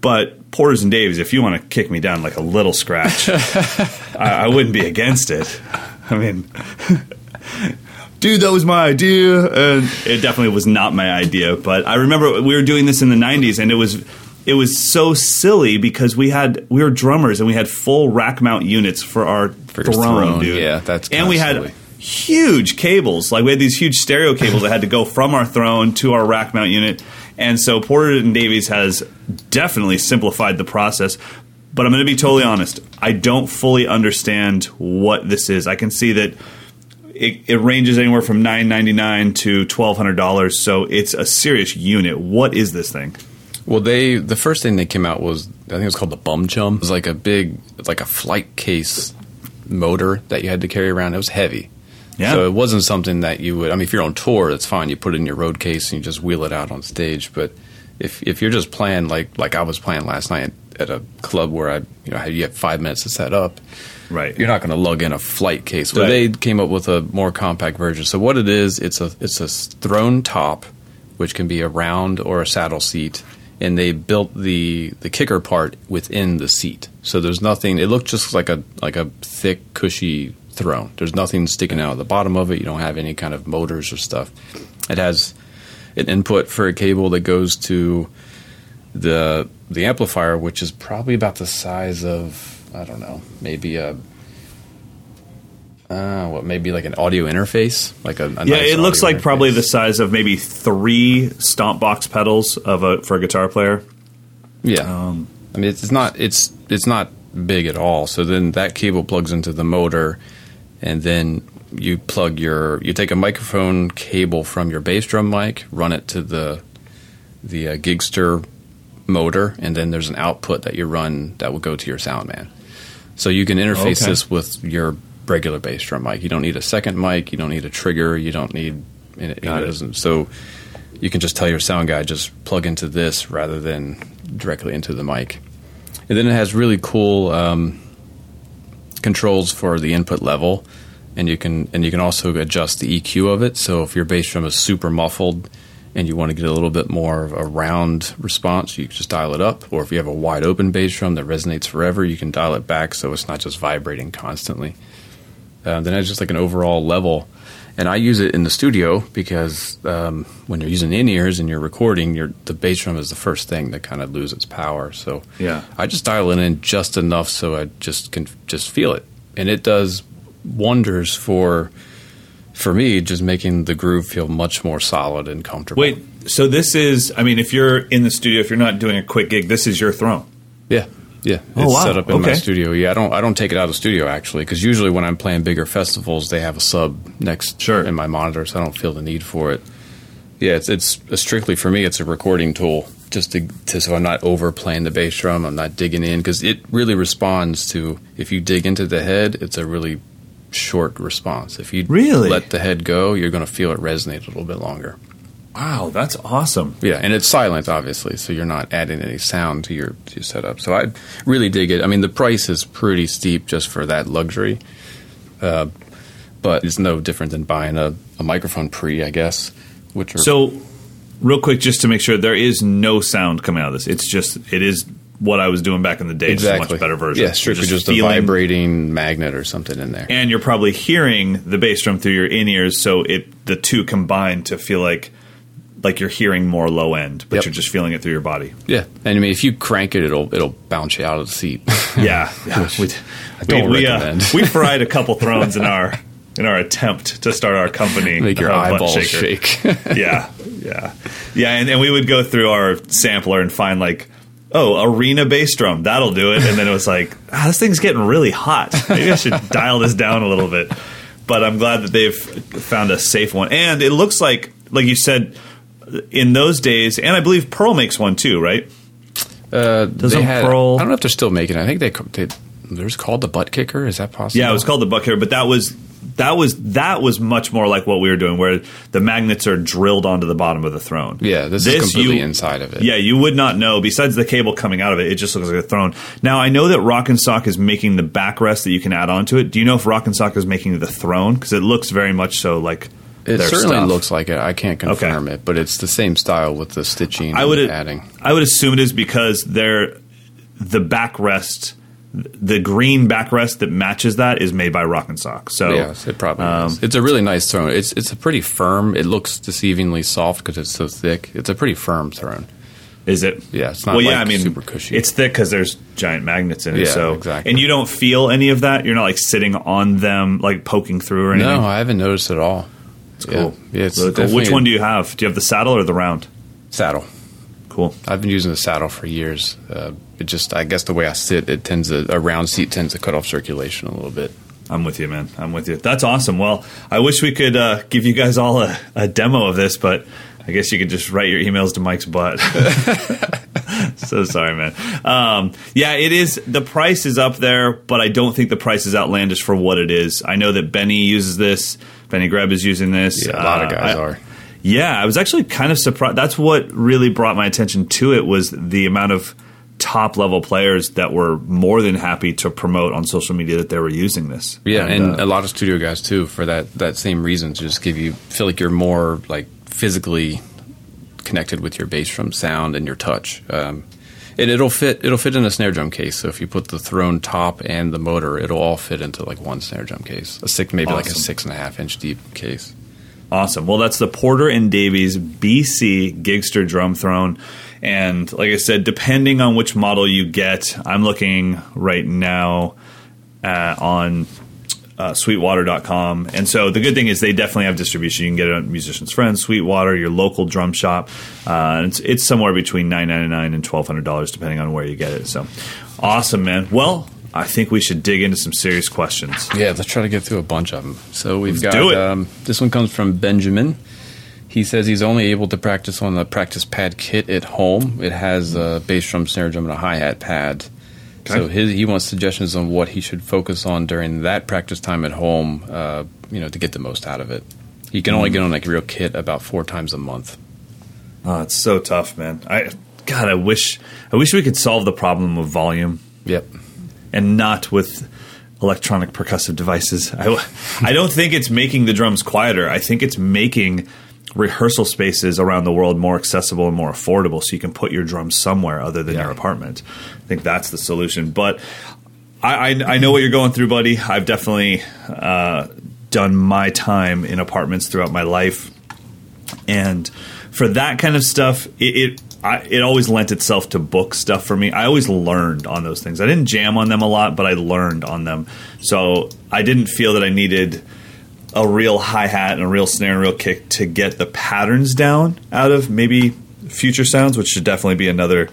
But Porters and Davies, if you want to kick me down like a little scratch, I, I wouldn't be against it. I mean, dude, that was my idea, and it definitely was not my idea. But I remember we were doing this in the '90s, and it was it was so silly because we had we were drummers and we had full rack mount units for our For your throne, throne, dude. yeah, that's and we had constantly. huge cables. Like we had these huge stereo cables that had to go from our throne to our rack mount unit. And so Porter and Davies has definitely simplified the process. But I'm going to be totally honest. I don't fully understand what this is. I can see that it, it ranges anywhere from nine ninety nine to twelve hundred dollars. So it's a serious unit. What is this thing? Well, they the first thing they came out was I think it was called the Bum Chum. It was like a big, like a flight case motor that you had to carry around. It was heavy, Yeah. So it wasn't something that you would. I mean, if you're on tour, that's fine. You put it in your road case and you just wheel it out on stage. But if if you're just playing like like I was playing last night at a club where I you know you have five minutes to set up, Right. you're not going to lug in a flight case. Well, Right. they came up with a more compact version. So what it is, it's a it's a throne top, which can be a round or a saddle seat. and they built the the kicker part within the seat. So there's nothing. It looked just like a like a thick, cushy throne. There's nothing sticking out of the bottom of it. You don't have any kind of motors or stuff. It has an input for a cable that goes to the the amplifier, which is probably about the size of I don't know, maybe a uh, what maybe like an audio interface, like a, a Yeah, nice it looks like probably the size of maybe three stomp box pedals of a for a guitar player. Yeah, Um, I mean it's, it's not it's it's not big at all. So then that cable plugs into the motor, and then you plug your you take a microphone cable from your bass drum mic, run it to the the uh, Gigster motor, and then there's an output that you run that will go to your Soundman. So you can interface Okay. this with your regular bass drum mic. You don't need a second mic. You don't need a trigger. You don't need. It, it Got it. doesn't- So you can just tell your sound guy just plug into this rather than directly into the mic. And then it has really cool um, controls for the input level, and you can and you can also adjust the EQ of it. So if your bass drum is super muffled and you want to get a little bit more of a round response, you can just dial it up. Or if you have a wide open bass drum that resonates forever, you can dial it back so it's not just vibrating constantly. Uh, then it's just like an overall level. And I use it in the studio because um, when you're using in ears and you're recording, your the bass drum is the first thing that kind of lose its power. So Yeah. I just dial it in just enough so I just can just feel it, and it does wonders for for me, just making the groove feel much more solid and comfortable. Wait, so this is? I mean, if you're in the studio, if you're not doing a quick gig, this is your throne. yeah, yeah, Oh, it's wow. set up in my studio. Yeah, I don't I don't take it out of the studio actually because usually when I'm playing bigger festivals, they have a sub next Sure. in my monitor, so I don't feel the need for it. Yeah, it's it's strictly for me. It's a recording tool, just to, to so I'm not overplaying the bass drum. I'm not digging in because it really responds to if you dig into the head, it's a really short response. If you Really? let the head go, you're going to feel it resonate a little bit longer. Wow, that's awesome. Yeah, and it's silent, obviously, so you're not adding any sound to your to your setup. So I really dig it. I mean, the price is pretty steep just for that luxury, uh, but it's no different than buying a, a microphone pre, I guess. Which are So, real quick, just to make sure, there is no sound coming out of this. It's just it is what I was doing back in the day. Exactly a much better version. Yeah, strictly You're just, a vibrating magnet or something in there. and you're probably hearing the bass drum through your in ears, so it the two combine to feel like like you're hearing more low end, but Yep. you're just feeling it through your body. Yeah, and I mean, if you crank it, it'll it'll bounce you out of the seat. Yeah, yeah. We, I don't we, we, uh, we fried a couple thrones in our in our attempt to start our company. Make your uh, eyeballs shake. yeah, yeah, yeah. And, and we would go through our sampler and find like, oh, arena bass drum, that'll do it. And then it was like, ah, this thing's getting really hot. Maybe I should dial this down a little bit. But I'm glad that they've found a safe one. And it looks like, like you said, in those days, and I believe Pearl makes one too, right? Uh, Doesn't they had, Pearl- I don't know if they're still making. it. I think they, they there's called the butt kicker. Is that possible? Yeah, it was called the butt kicker, but that was that was that was much more like what we were doing, where the magnets are drilled onto the bottom of the throne. Yeah, this, is completely inside of it. Yeah, you would not know. Besides the cable coming out of it, it just looks like a throne. Now I know that Roc-N-Soc is making the backrest that you can add onto it. Do you know if Roc-N-Soc is making the throne? Because it looks very much so like It certainly stuff. looks like it. I can't confirm it, but it's the same style with the stitching I would and adding. I would assume it is because they're the backrest, the green backrest that matches that is made by Roc-N-Soc. So yes, it probably um, is. It's a really nice throne. It's it's a pretty firm. It looks deceivingly soft because it's so thick. It's a pretty firm throne. Is it? Yeah, it's not, well, yeah. like, I mean, super cushy. It's thick because there's giant magnets in it. Yeah, so exactly. and you don't feel any of that. You're not like sitting on them, like poking through or anything. No, I haven't noticed at all. It's cool. Yeah, yeah it's Really cool. Which one do you have? Do you have the saddle or the round? saddle? Cool. I've been using the saddle for years. Uh, it just, I guess, the way I sit, it tends to a round seat tends to cut off circulation a little bit. I'm with you, man. I'm with you. That's awesome. Well, I wish we could uh, give you guys all a, a demo of this, but I guess you could just write your emails to Mike's butt. so sorry, man. Um, yeah, it is. The price is up there, but I don't think the price is outlandish for what it is. I know that Benny uses this. Benny Greb is using this. Yeah, a lot of Uh, guys I- are. Yeah, I was actually kind of surprised. That's what really brought my attention to it was the amount of top level players that were more than happy to promote on social media that they were using this. Yeah, and, uh, a lot of studio guys too for that that same reason to just give you feel like you're more like physically connected with your bass drum sound and your touch. Um, it, it'll fit. It'll fit in a snare drum case. So if you put the throne top and the motor, it'll all fit into like one snare drum case. A six, maybe like a six and a half inch deep case. Awesome. Well, that's the Porter and Davies BC Gigster Drum Throne. And like I said, depending on which model you get, I'm looking right now uh, on uh, sweetwater.com. And so the good thing is they definitely have distribution. You can get it on Musician's Friends, Sweetwater, your local drum shop. Uh, it's, it's somewhere between $9.99 and $1,200 depending on where you get it. So awesome, man. Well, I think we should dig into some serious questions. Yeah, let's try to get through a bunch of them. So we've Let's got. Um, this one comes from Benjamin. He says he's only able to practice on the practice pad kit at home. It has a bass drum, snare drum, and a hi hat pad. So his, he wants suggestions on what he should focus on during that practice time at home. Uh, you know, to get the most out of it. He can only Mm. get on like a real kit about four times a month. Oh, it's so tough, man. I God, I wish I wish we could solve the problem of volume Yep. And not with electronic percussive devices. I, I don't think it's making the drums quieter. I think it's making rehearsal spaces around the world more accessible and more affordable so you can put your drums somewhere other than Yeah. your apartment. I think that's the solution. But I, I, I know what you're going through, buddy. I've definitely uh, done my time in apartments throughout my life and for that kind of stuff, it it, I, it always lent itself to book stuff for me. I always learned on those things. I didn't jam on them a lot, but I learned on them. So I didn't feel that I needed a real hi hat and a real snare and a real kick to get the patterns down out of maybe future sounds, which should definitely be another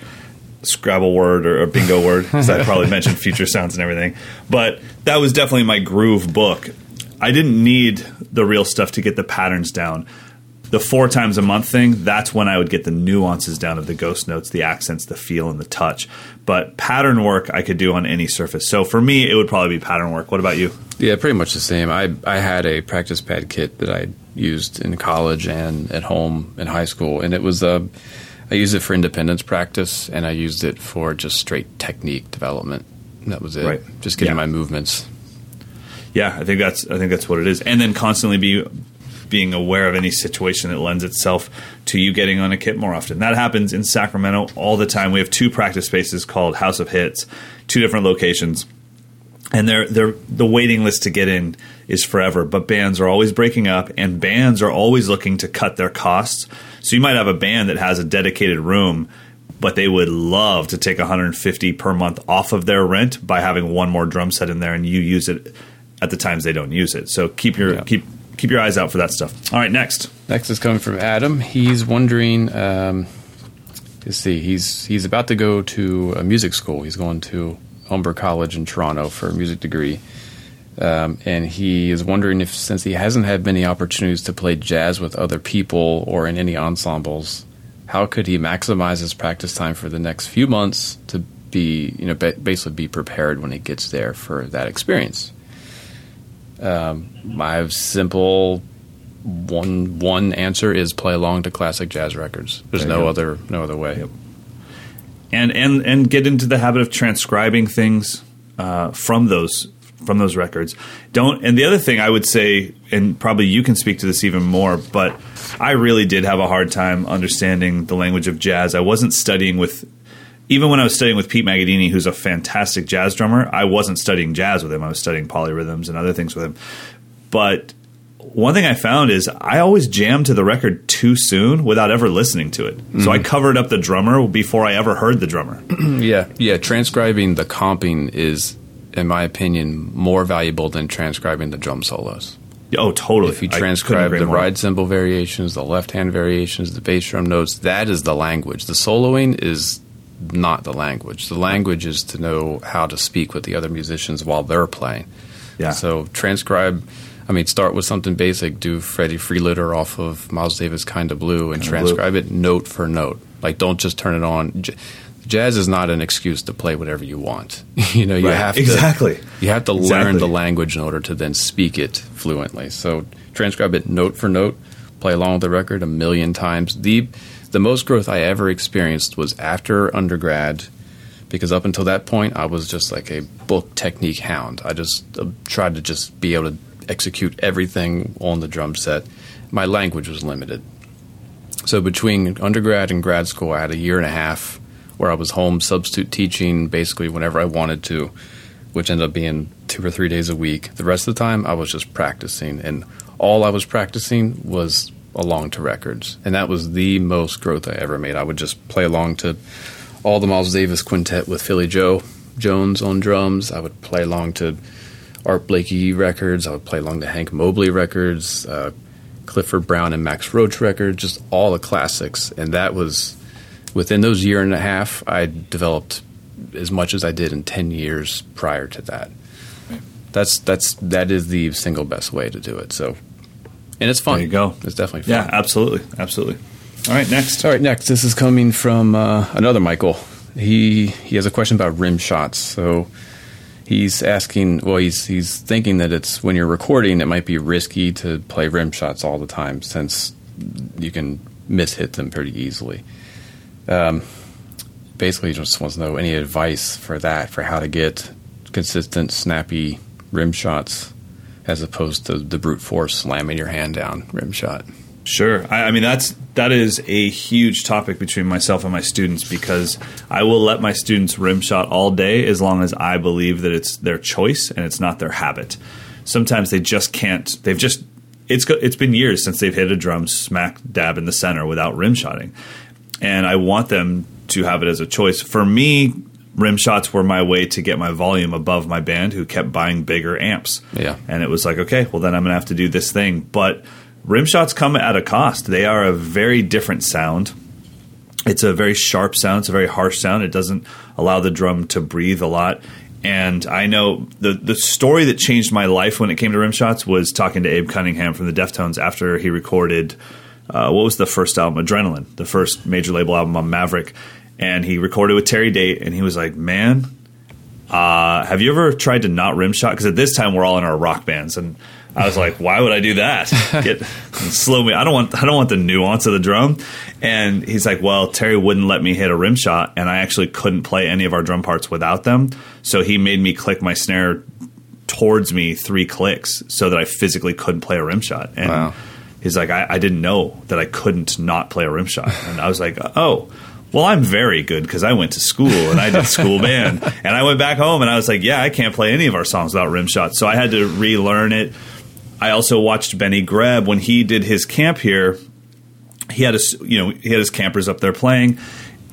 Scrabble word or a bingo word because I probably mentioned future sounds and everything. But that was definitely my groove book. I didn't need the real stuff to get the patterns down. The four times a month thing, that's when I would get the nuances down of the ghost notes, the accents, the feel, and the touch. But pattern work I could do on any surface. So for me, it would probably be pattern work. What about you? Yeah, pretty much the same. I I had a practice pad kit that I used in college and at home in high school, and it was uh, I used it for independence practice, and I used it for just straight technique development. That was it. Right. Just getting Yeah. my movements. Yeah, I think that's I think that's what it is. And then constantly be being aware of any situation that lends itself to you getting on a kit more often. That happens in Sacramento all the time. We have two practice spaces called House of Hits, two different locations. And they're, they're, the waiting list to get in is forever, but bands are always breaking up, and bands are always looking to cut their costs. So you might have a band that has a dedicated room, but they would love to take 150 per month off of their rent by having one more drum set in there, and you use it at the times they don't use it. So keep your Yeah. keep keep your eyes out for that stuff. All right, next. Next is coming from Adam. He's wondering. Um, let's see. He's he's about to go to a music school. He's going to Humber College in Toronto for a music degree. Um, and he is wondering if, since he hasn't had many opportunities to play jazz with other people or in any ensembles, how could he maximize his practice time for the next few months to be, you know, basically be prepared when he gets there for that experience? Um, my simple one one answer is play along to classic jazz records. There's There no go. other no other way. Yep. and and and get into the habit of transcribing things uh, from those from those records. Don't. And the other thing I would say, and probably you can speak to this even more, but I really did have a hard time understanding the language of jazz. I wasn't studying with. Even when I was studying with Pete Magadini, who's a fantastic jazz drummer, I wasn't studying jazz with him. I was studying polyrhythms and other things with him. But one thing I found is I always jammed to the record too soon without ever listening to it. So mm-hmm. I covered up the drummer before I ever heard the drummer. Yeah, yeah. Transcribing the comping is, in my opinion, more valuable than transcribing the drum solos. oh, totally. If you transcribe the ride cymbal variations, the left hand variations, the bass drum notes, that is the language. The soloing is not the language. The language is to know how to speak with the other musicians while they're playing. Yeah. So transcribe. I mean, start with something basic. Do Freddie Freeloader off of Miles Davis' "Kind of Blue" and Kinda transcribe it note for note. Like, don't just turn it on. J- Jazz is not an excuse to play whatever you want. you know, you Right. have to Exactly. You have to learn the language in order to then speak it fluently. So transcribe it note for note. Play along with the record a million times. The the most growth I ever experienced was after undergrad because up until that point I was just like a book technique hound. I just uh, tried to just be able to execute everything on the drum set. My language was limited. So between undergrad and grad school, I had a year and a half where I was home substitute teaching basically whenever I wanted to, which ended up being two or three days a week. The rest of the time, I was just practicing, and all I was practicing was along to records, and that was the most growth I ever made. I would just play along to all the Miles Davis quintet with Philly Joe Jones on drums. I would play along to Art Blakey records. I would play along to Hank Mobley records, uh, Clifford Brown and Max Roach records, just all the classics. And that was within those year and a half, I developed as much as I did in ten years prior to that. That's that's that is the single best way to do it. So, and it's fun. There you go. It's definitely fun. Yeah, absolutely, absolutely. All right, next. All right, next. This is coming from uh, another Michael. He he has a question about rim shots. So he's asking. Well, he's he's thinking that it's when you're recording, it might be risky to play rim shots all the time since you can mishit them pretty easily. Um, basically, he just wants to know any advice for that for how to get consistent, snappy rim shots as opposed to the brute force slamming your hand down rim shot. Sure. I, I, mean, that's that is a huge topic between myself and my students because I will let my students rim shot all day as long as I believe that it's their choice and it's not their habit. Sometimes they just can't. They've just it's it's been years since they've hit a drum smack dab in the center without rim shotting, and I want them to have it as a choice. For me, rim shots were my way to get my volume above my band who kept buying bigger amps. Yeah. And it was like, okay, well then I'm going to have to do this thing. But rim shots come at a cost. They are a very different sound. It's a very sharp sound, it's a very harsh sound. It doesn't allow the drum to breathe a lot. And I know the the story that changed my life when it came to rim shots was talking to Abe Cunningham from the Deftones after he recorded uh, what was the first album, Adrenaline, the first major label album on Maverick and he recorded with Terry Date, and he was like, "Man, uh, have you ever tried to not rim shot? Because at this time we're all in our rock bands, and I was like, why would I do that? Get slow me. I don't want. I don't want the nuance of the drum. And he's like, well, Terry wouldn't let me hit a rim shot, and I actually couldn't play any of our drum parts without them. So he made me click my snare towards me three clicks so that I physically couldn't play a rim shot. And wow. he's like, I, I didn't know that I couldn't not play a rim shot, and I was like, oh well, I'm very good because I went to school and I did school band. And I went back home and I was like, yeah, I can't play any of our songs without rim shots. So I had to relearn it. I also watched Benny Greb when he did his camp here. He had a, you know, he had his campers up there playing,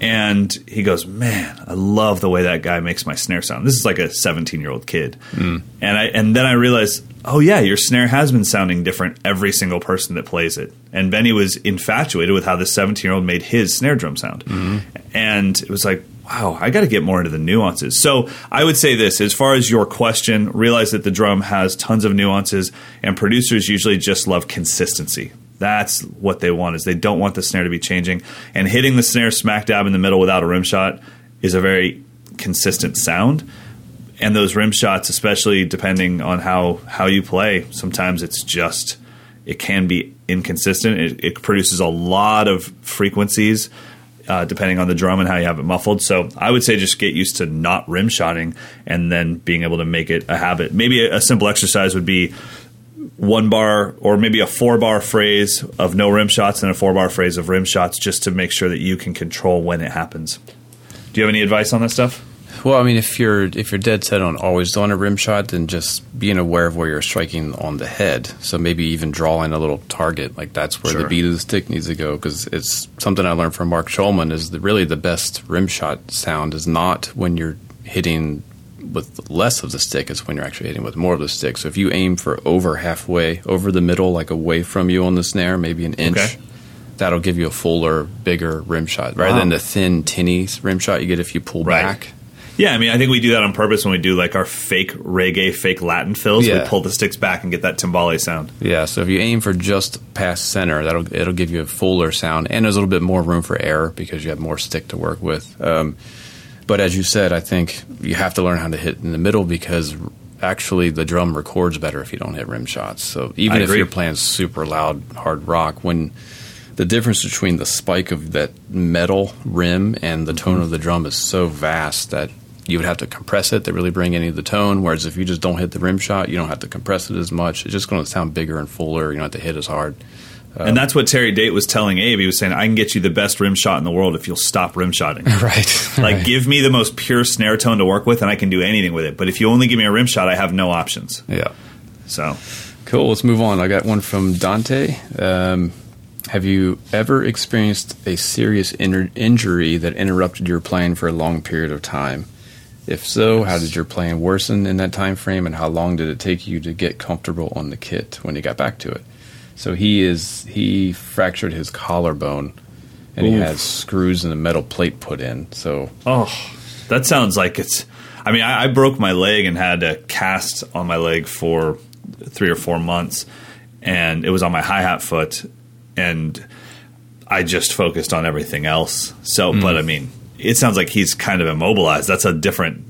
and he goes, "Man, I love the way that guy makes my snare sound." This is like a 17 year old kid, mm. and I and then I realized, oh yeah, your snare has been sounding different every single person that plays it. And Benny was infatuated with how the 17 year old made his snare drum sound, mm-hmm. and it was like. Wow, I got to get more into the nuances. So I would say this as far as your question, realize that the drum has tons of nuances, and producers usually just love consistency. That's what they want is they don't want the snare to be changing. And hitting the snare smack dab in the middle without a rim shot is a very consistent sound. And those rim shots, especially depending on how how you play, sometimes it's just it can be inconsistent. It, it produces a lot of frequencies uh, depending on the drum and how you have it muffled. So I would say just get used to not rim shotting and then being able to make it a habit. Maybe a, a simple exercise would be one bar or maybe a four bar phrase of no rim shots and a four bar phrase of rim shots just to make sure that you can control when it happens. Do you have any advice on that stuff? Well, I mean, if you're if you're dead set on always doing a rim shot, then just being aware of where you're striking on the head. So maybe even drawing a little target, like that's where Sure. the beat of the stick needs to go. Because it's something I learned from Mark Schulman is that really the best rim shot sound is not when you're hitting with less of the stick; it's when you're actually hitting with more of the stick. So if you aim for over halfway, over the middle, like away from you on the snare, maybe an inch. Okay. That'll give you a fuller, bigger rim shot rather Wow. than the thin, tinny rim shot you get if you pull Right. back. Yeah, I mean, I think we do that on purpose when we do like our fake reggae, fake Latin fills. Yeah. We pull the sticks back and get that timbale sound. Yeah, so if you aim for just past center, that'll it'll give you a fuller sound, and there's a little bit more room for error because you have more stick to work with. Um, but as you said, I think you have to learn how to hit in the middle because actually the drum records better if you don't hit rim shots. So even if you're playing super loud hard rock, when the difference between the spike of that metal rim and the tone mm-hmm. of the drum is so vast that you would have to compress it to really bring any of the tone. Whereas if you just don't hit the rim shot, you don't have to compress it as much. It's just going to sound bigger and fuller. You don't have to hit as hard. And that's what Terry Date was telling Abe. He was saying, "I can get you the best rim shot in the world if you'll stop rim shotting." right. Like, right. give me the most pure snare tone to work with, and I can do anything with it. But if you only give me a rim shot, I have no options. yeah. So, Cool. Let's move on. I got one from Dante. Um, have you ever experienced a serious in- injury that interrupted your playing for a long period of time? If so, how did your playing worsen in that time frame, and how long did it take you to get comfortable on the kit when you got back to it? So he is he fractured his collarbone, and he has screws and a metal plate put in. So oh, that sounds like it's. I mean, I, I broke my leg and had a cast on my leg for three or four months, and it was on my hi hat foot, and I just focused on everything else. So, hmm. but I mean, it sounds like he's kind of immobilized. That's a different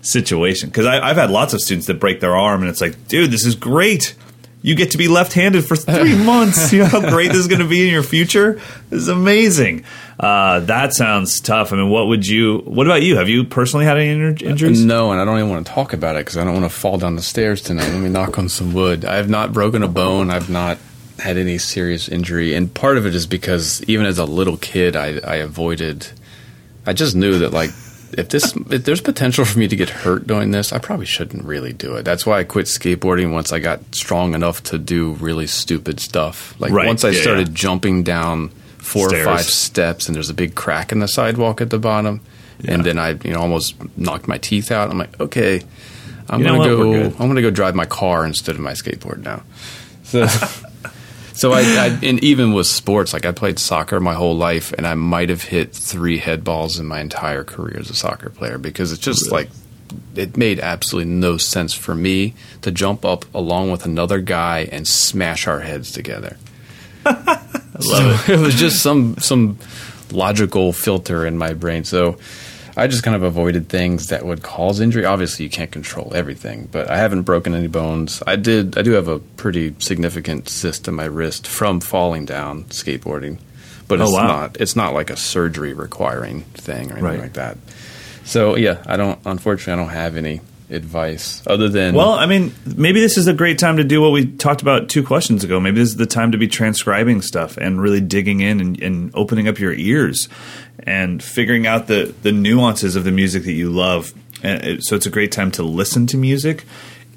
situation because I've had lots of students that break their arm, and it's like, dude, this is great. You get to be left-handed for three months. You know how great this is going to be in your future. This is amazing. Uh, that sounds tough. I mean, what would you? What about you? Have you personally had any injur- injuries? No, and I don't even want to talk about it because I don't want to fall down the stairs tonight. Let me knock on some wood. I have not broken a bone. I've not had any serious injury, and part of it is because even as a little kid, I, I avoided. I just knew that like if this if there's potential for me to get hurt doing this, I probably shouldn't really do it. That's why I quit skateboarding once I got strong enough to do really stupid stuff. Like Right, once I yeah, started yeah. jumping down four Stairs. or five steps, and there's a big crack in the sidewalk at the bottom, and then I you know almost knocked my teeth out. I'm like, okay, I'm You know gonna go. I'm gonna go drive my car instead of my skateboard now. So. So I, I and even with sports, like I played soccer my whole life, and I might have hit three head balls in my entire career as a soccer player because it's just like it made absolutely no sense for me to jump up along with another guy and smash our heads together. I love it. It was just some some logical filter in my brain. So I just kind of avoided things that would cause injury. Obviously, you can't control everything, but I haven't broken any bones. I did. I do have a pretty significant cyst in my wrist from falling down skateboarding, but Oh, it's wow. not. It's not like a surgery requiring thing or anything Right. like that. So yeah, I don't. Unfortunately, I don't have any advice other than Well, I mean, maybe this is a great time to do what we talked about two questions ago. Maybe this is the time to be transcribing stuff and really digging in and, and opening up your ears and figuring out the, the nuances of the music that you love. And it, so it's a great time to listen to music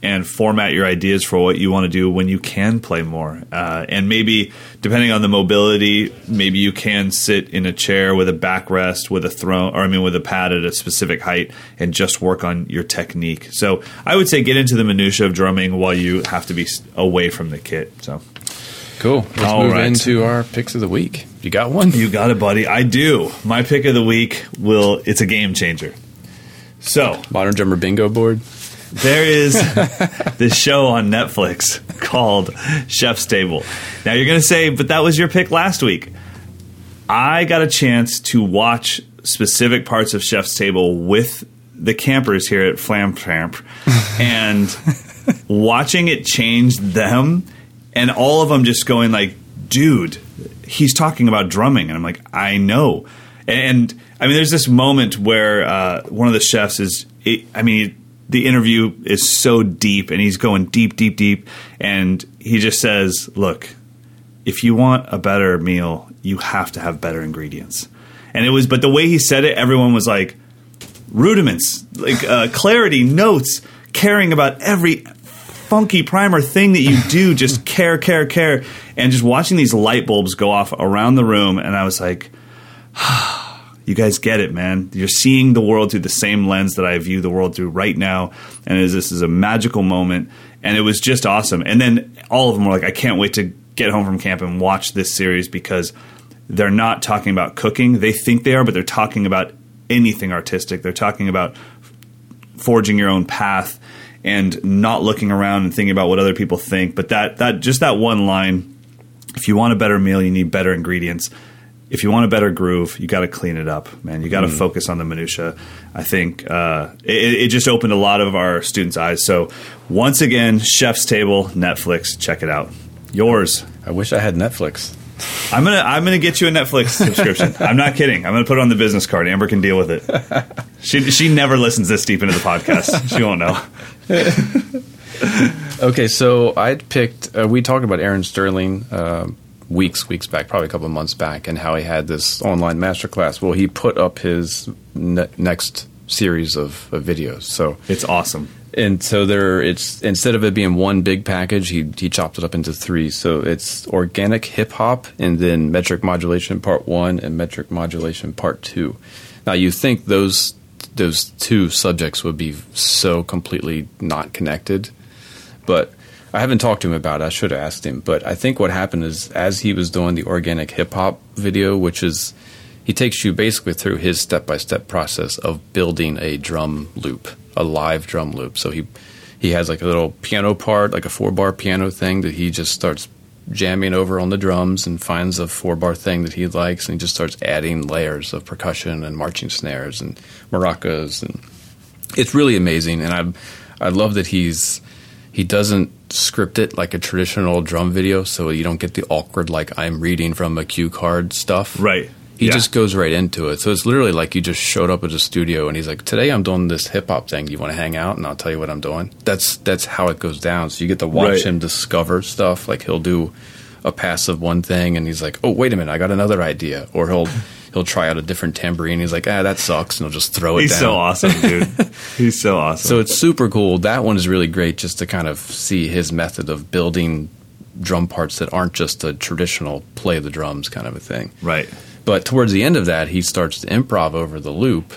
and format your ideas for what you want to do when you can play more. Uh, and maybe, depending on the mobility, maybe you can sit in a chair with a backrest, with a throne, or I mean, with a pad at a specific height, and just work on your technique. So I would say get into the minutia of drumming while you have to be away from the kit. So cool. Let's All move right. into our picks of the week. You got one? you got it, buddy. I do. My pick of the week will. It's a game changer. So Modern drummer bingo board. There is this show on Netflix called Chef's Table. Now you're going to say, but that was your pick last week. I got a chance to watch specific parts of Chef's Table with the campers here at Flam Tramp, and watching it change them, and all of them just going like, "Dude, he's talking about drumming," and I'm like, "I know." And I mean, there's this moment where uh, one of the chefs is, it, I mean, the interview is so deep, and he's going deep, deep, deep, and he just says, "Look, if you want a better meal, you have to have better ingredients." And it was, but the way he said it, everyone was like, rudiments, like uh, clarity, notes, caring about every funky primer thing that you do, just care, care, care, and just watching these light bulbs go off around the room, and I was like, you guys get it, man. You're seeing the world through the same lens that I view the world through right now, and is- this is a magical moment, and it was just awesome. And then all of them were like, I can't wait to get home from camp and watch this series because they're not talking about cooking. They think they are, but they're talking about anything artistic. They're talking about forging your own path and not looking around and thinking about what other people think. But that that just that one line, if you want a better meal, you need better ingredients. If you want a better groove, you got to clean it up, man. You got to focus on the minutia. I think uh, it, it just opened a lot of our students' eyes. So once again, Chef's Table, Netflix, check it out. Yours. I wish I had Netflix. I'm gonna I'm gonna get you a Netflix subscription. I'm not kidding. I'm gonna put it on the business card. Amber can deal with it. She she never listens this deep into the podcast. She won't know. Okay, so I picked. Uh, we talked about Aaron Sterling uh, weeks, weeks back, probably a couple of months back, and how he had this online masterclass. Well, he put up his ne- next series of, of videos. So It's awesome. and so there, it's instead of it being one big package, he he chopped it up into three. So it's organic hip hop, and then metric modulation part one and metric modulation part two. Now you think those those two subjects would be so completely not connected, but I haven't talked to him about it. I should have asked him. But I think what happened is as he was doing the organic hip hop video, which is he takes you basically through his step by step process of building a drum loop, a live drum loop. So he he has like a little piano part, like a four bar piano thing that he just starts jamming over on the drums and finds a four bar thing that he likes and he just starts adding layers of percussion and marching snares and maracas and it's really amazing and I I love that he's he doesn't script it like a traditional drum video so you don't get the awkward like I'm reading from a cue card stuff. Right. He Yeah. just goes right into it. So it's literally like you just showed up at a studio and he's like, "Today I'm doing this hip hop thing. You want to hang out?" And I'll tell you what I'm doing. That's that's how it goes down. So you get to watch Right. him discover stuff. Like he'll do a pass of one thing and he's like, "Oh, wait a minute, I got another idea." Or he'll he'll try out a different tambourine. He's like, "Ah, that sucks," and he'll just throw it He's down. so awesome, dude. He's so awesome. So it's super cool. That one is really great just to kind of see his method of building drum parts that aren't just a traditional play the drums kind of a thing. right. But towards the end of that, he starts to improv over the loop,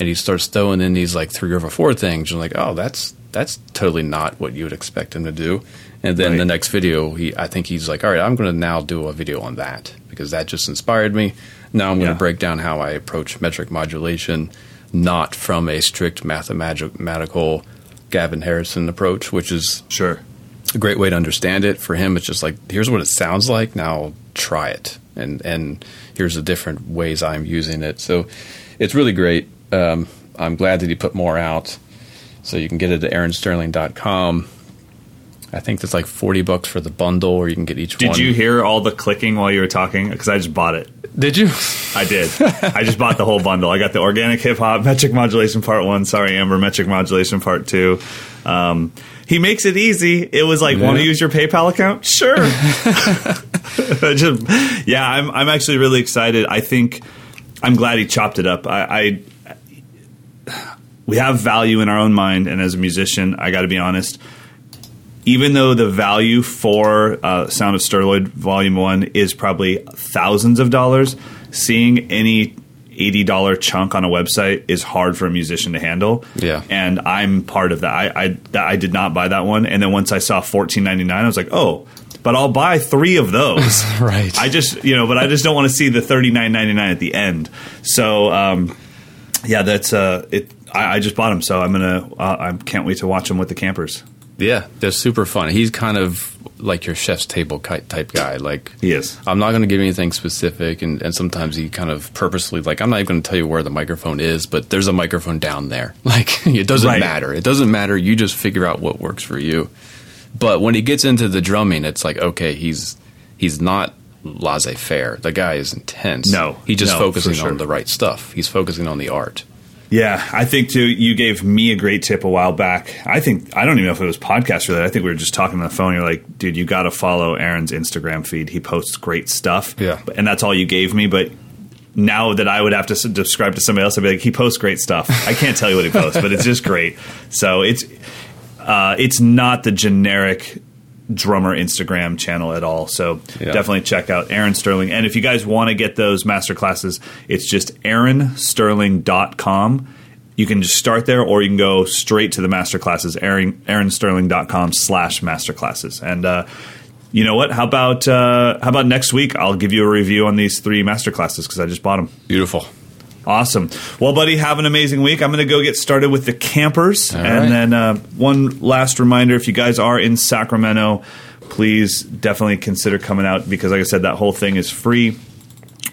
and he starts throwing in these like three or four things. And like, oh, that's that's totally not what you would expect him to do. And then Right. the next video, he I think he's like, all right, I'm going to now do a video on that because that just inspired me. Now I'm going to break down how I approach metric modulation, not from a strict mathematical Gavin Harrison approach, which is Sure. a great way to understand it. For him, it's just like here's what it sounds like. Now try it, and and here's the different ways I'm using it. So it's really great. Um, I'm glad that he put more out, so you can get it at aaronsterling.com. I think that's like forty bucks for the bundle, or you can get each one. Did one. you hear all the clicking while you were talking? Because I just bought it. Did you? I did. I just bought the whole bundle. I got the organic hip hop, metric modulation part one. Sorry, Amber, metric modulation part two. Um, he makes it easy. It was like, want to Yeah. use your PayPal account? Sure. Just, yeah, I'm. I'm actually really excited. I think I'm glad he chopped it up. I, I we have value in our own mind, and as a musician, I got to be honest. Even though the value for uh, Sound of Sterloid Volume One is probably thousands of dollars, seeing any eighty dollar chunk on a website is hard for a musician to handle. Yeah. and I'm part of that. I I, I did not buy that one, and then once I saw fourteen ninety nine, I was like, oh. But I'll buy three of those. Right. I just you know, but I just don't want to see the thirty nine ninety nine at the end. So um, yeah, that's uh, it. I, I just bought them, so I'm gonna. Uh, I can't wait to watch them with the campers. Yeah, they're super fun. He's kind of like your chef's table type guy. Like He is. I'm not going to give anything specific, and, and sometimes he kind of purposely like I'm not even going to tell you where the microphone is, but there's a microphone down there. Like it doesn't Right. matter. It doesn't matter. You just figure out what works for you. But when he gets into the drumming, it's like okay, he's he's not laissez faire. The guy is intense. No, he's just no, focusing sure. on the right stuff. He's focusing on the art. Yeah, I think too. You gave me a great tip a while back. I think I don't even know if it was podcast related. I think we were just talking on the phone. You're like, dude, you got to follow Aaron's Instagram feed. He posts great stuff. Yeah. and that's all you gave me. But now that I would have to describe to somebody else, I'd be like, he posts great stuff. I can't tell you what he posts, but it's just great. So it's uh, it's not the generic drummer Instagram channel at all. So Yeah. definitely check out Aaron Sterling. And if you guys want to get those master classes, it's just aaronsterling.com. You can just start there or you can go straight to the master classes, Aaron, aaronsterling.com slash master classes. And, uh, you know what? How about uh, how about next week? I'll give you a review on these three master classes because I just bought them. Beautiful. Awesome. Well, buddy, have an amazing week. I'm going to go get started with the campers. All and right. then uh, one last reminder if you guys are in Sacramento, please definitely consider coming out because, like I said, that whole thing is free.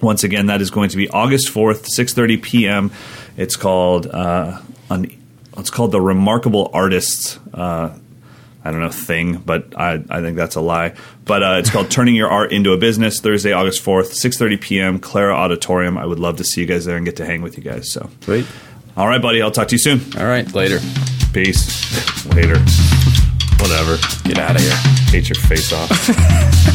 Once again, that is going to be August 4th, 6.30 p.m. It's called, uh, un- it's called the Remarkable Artists uh, I don't know thing, but I, I think that's a lie. But uh, it's called Turning Your Art into a Business. Thursday, August fourth, six thirty p.m. Clara Auditorium. I would love to see you guys there and get to hang with you guys. So, Sweet. all right, buddy. I'll talk to you soon. All right, later. Peace. Later. Whatever. Get out of here. Hate your face off.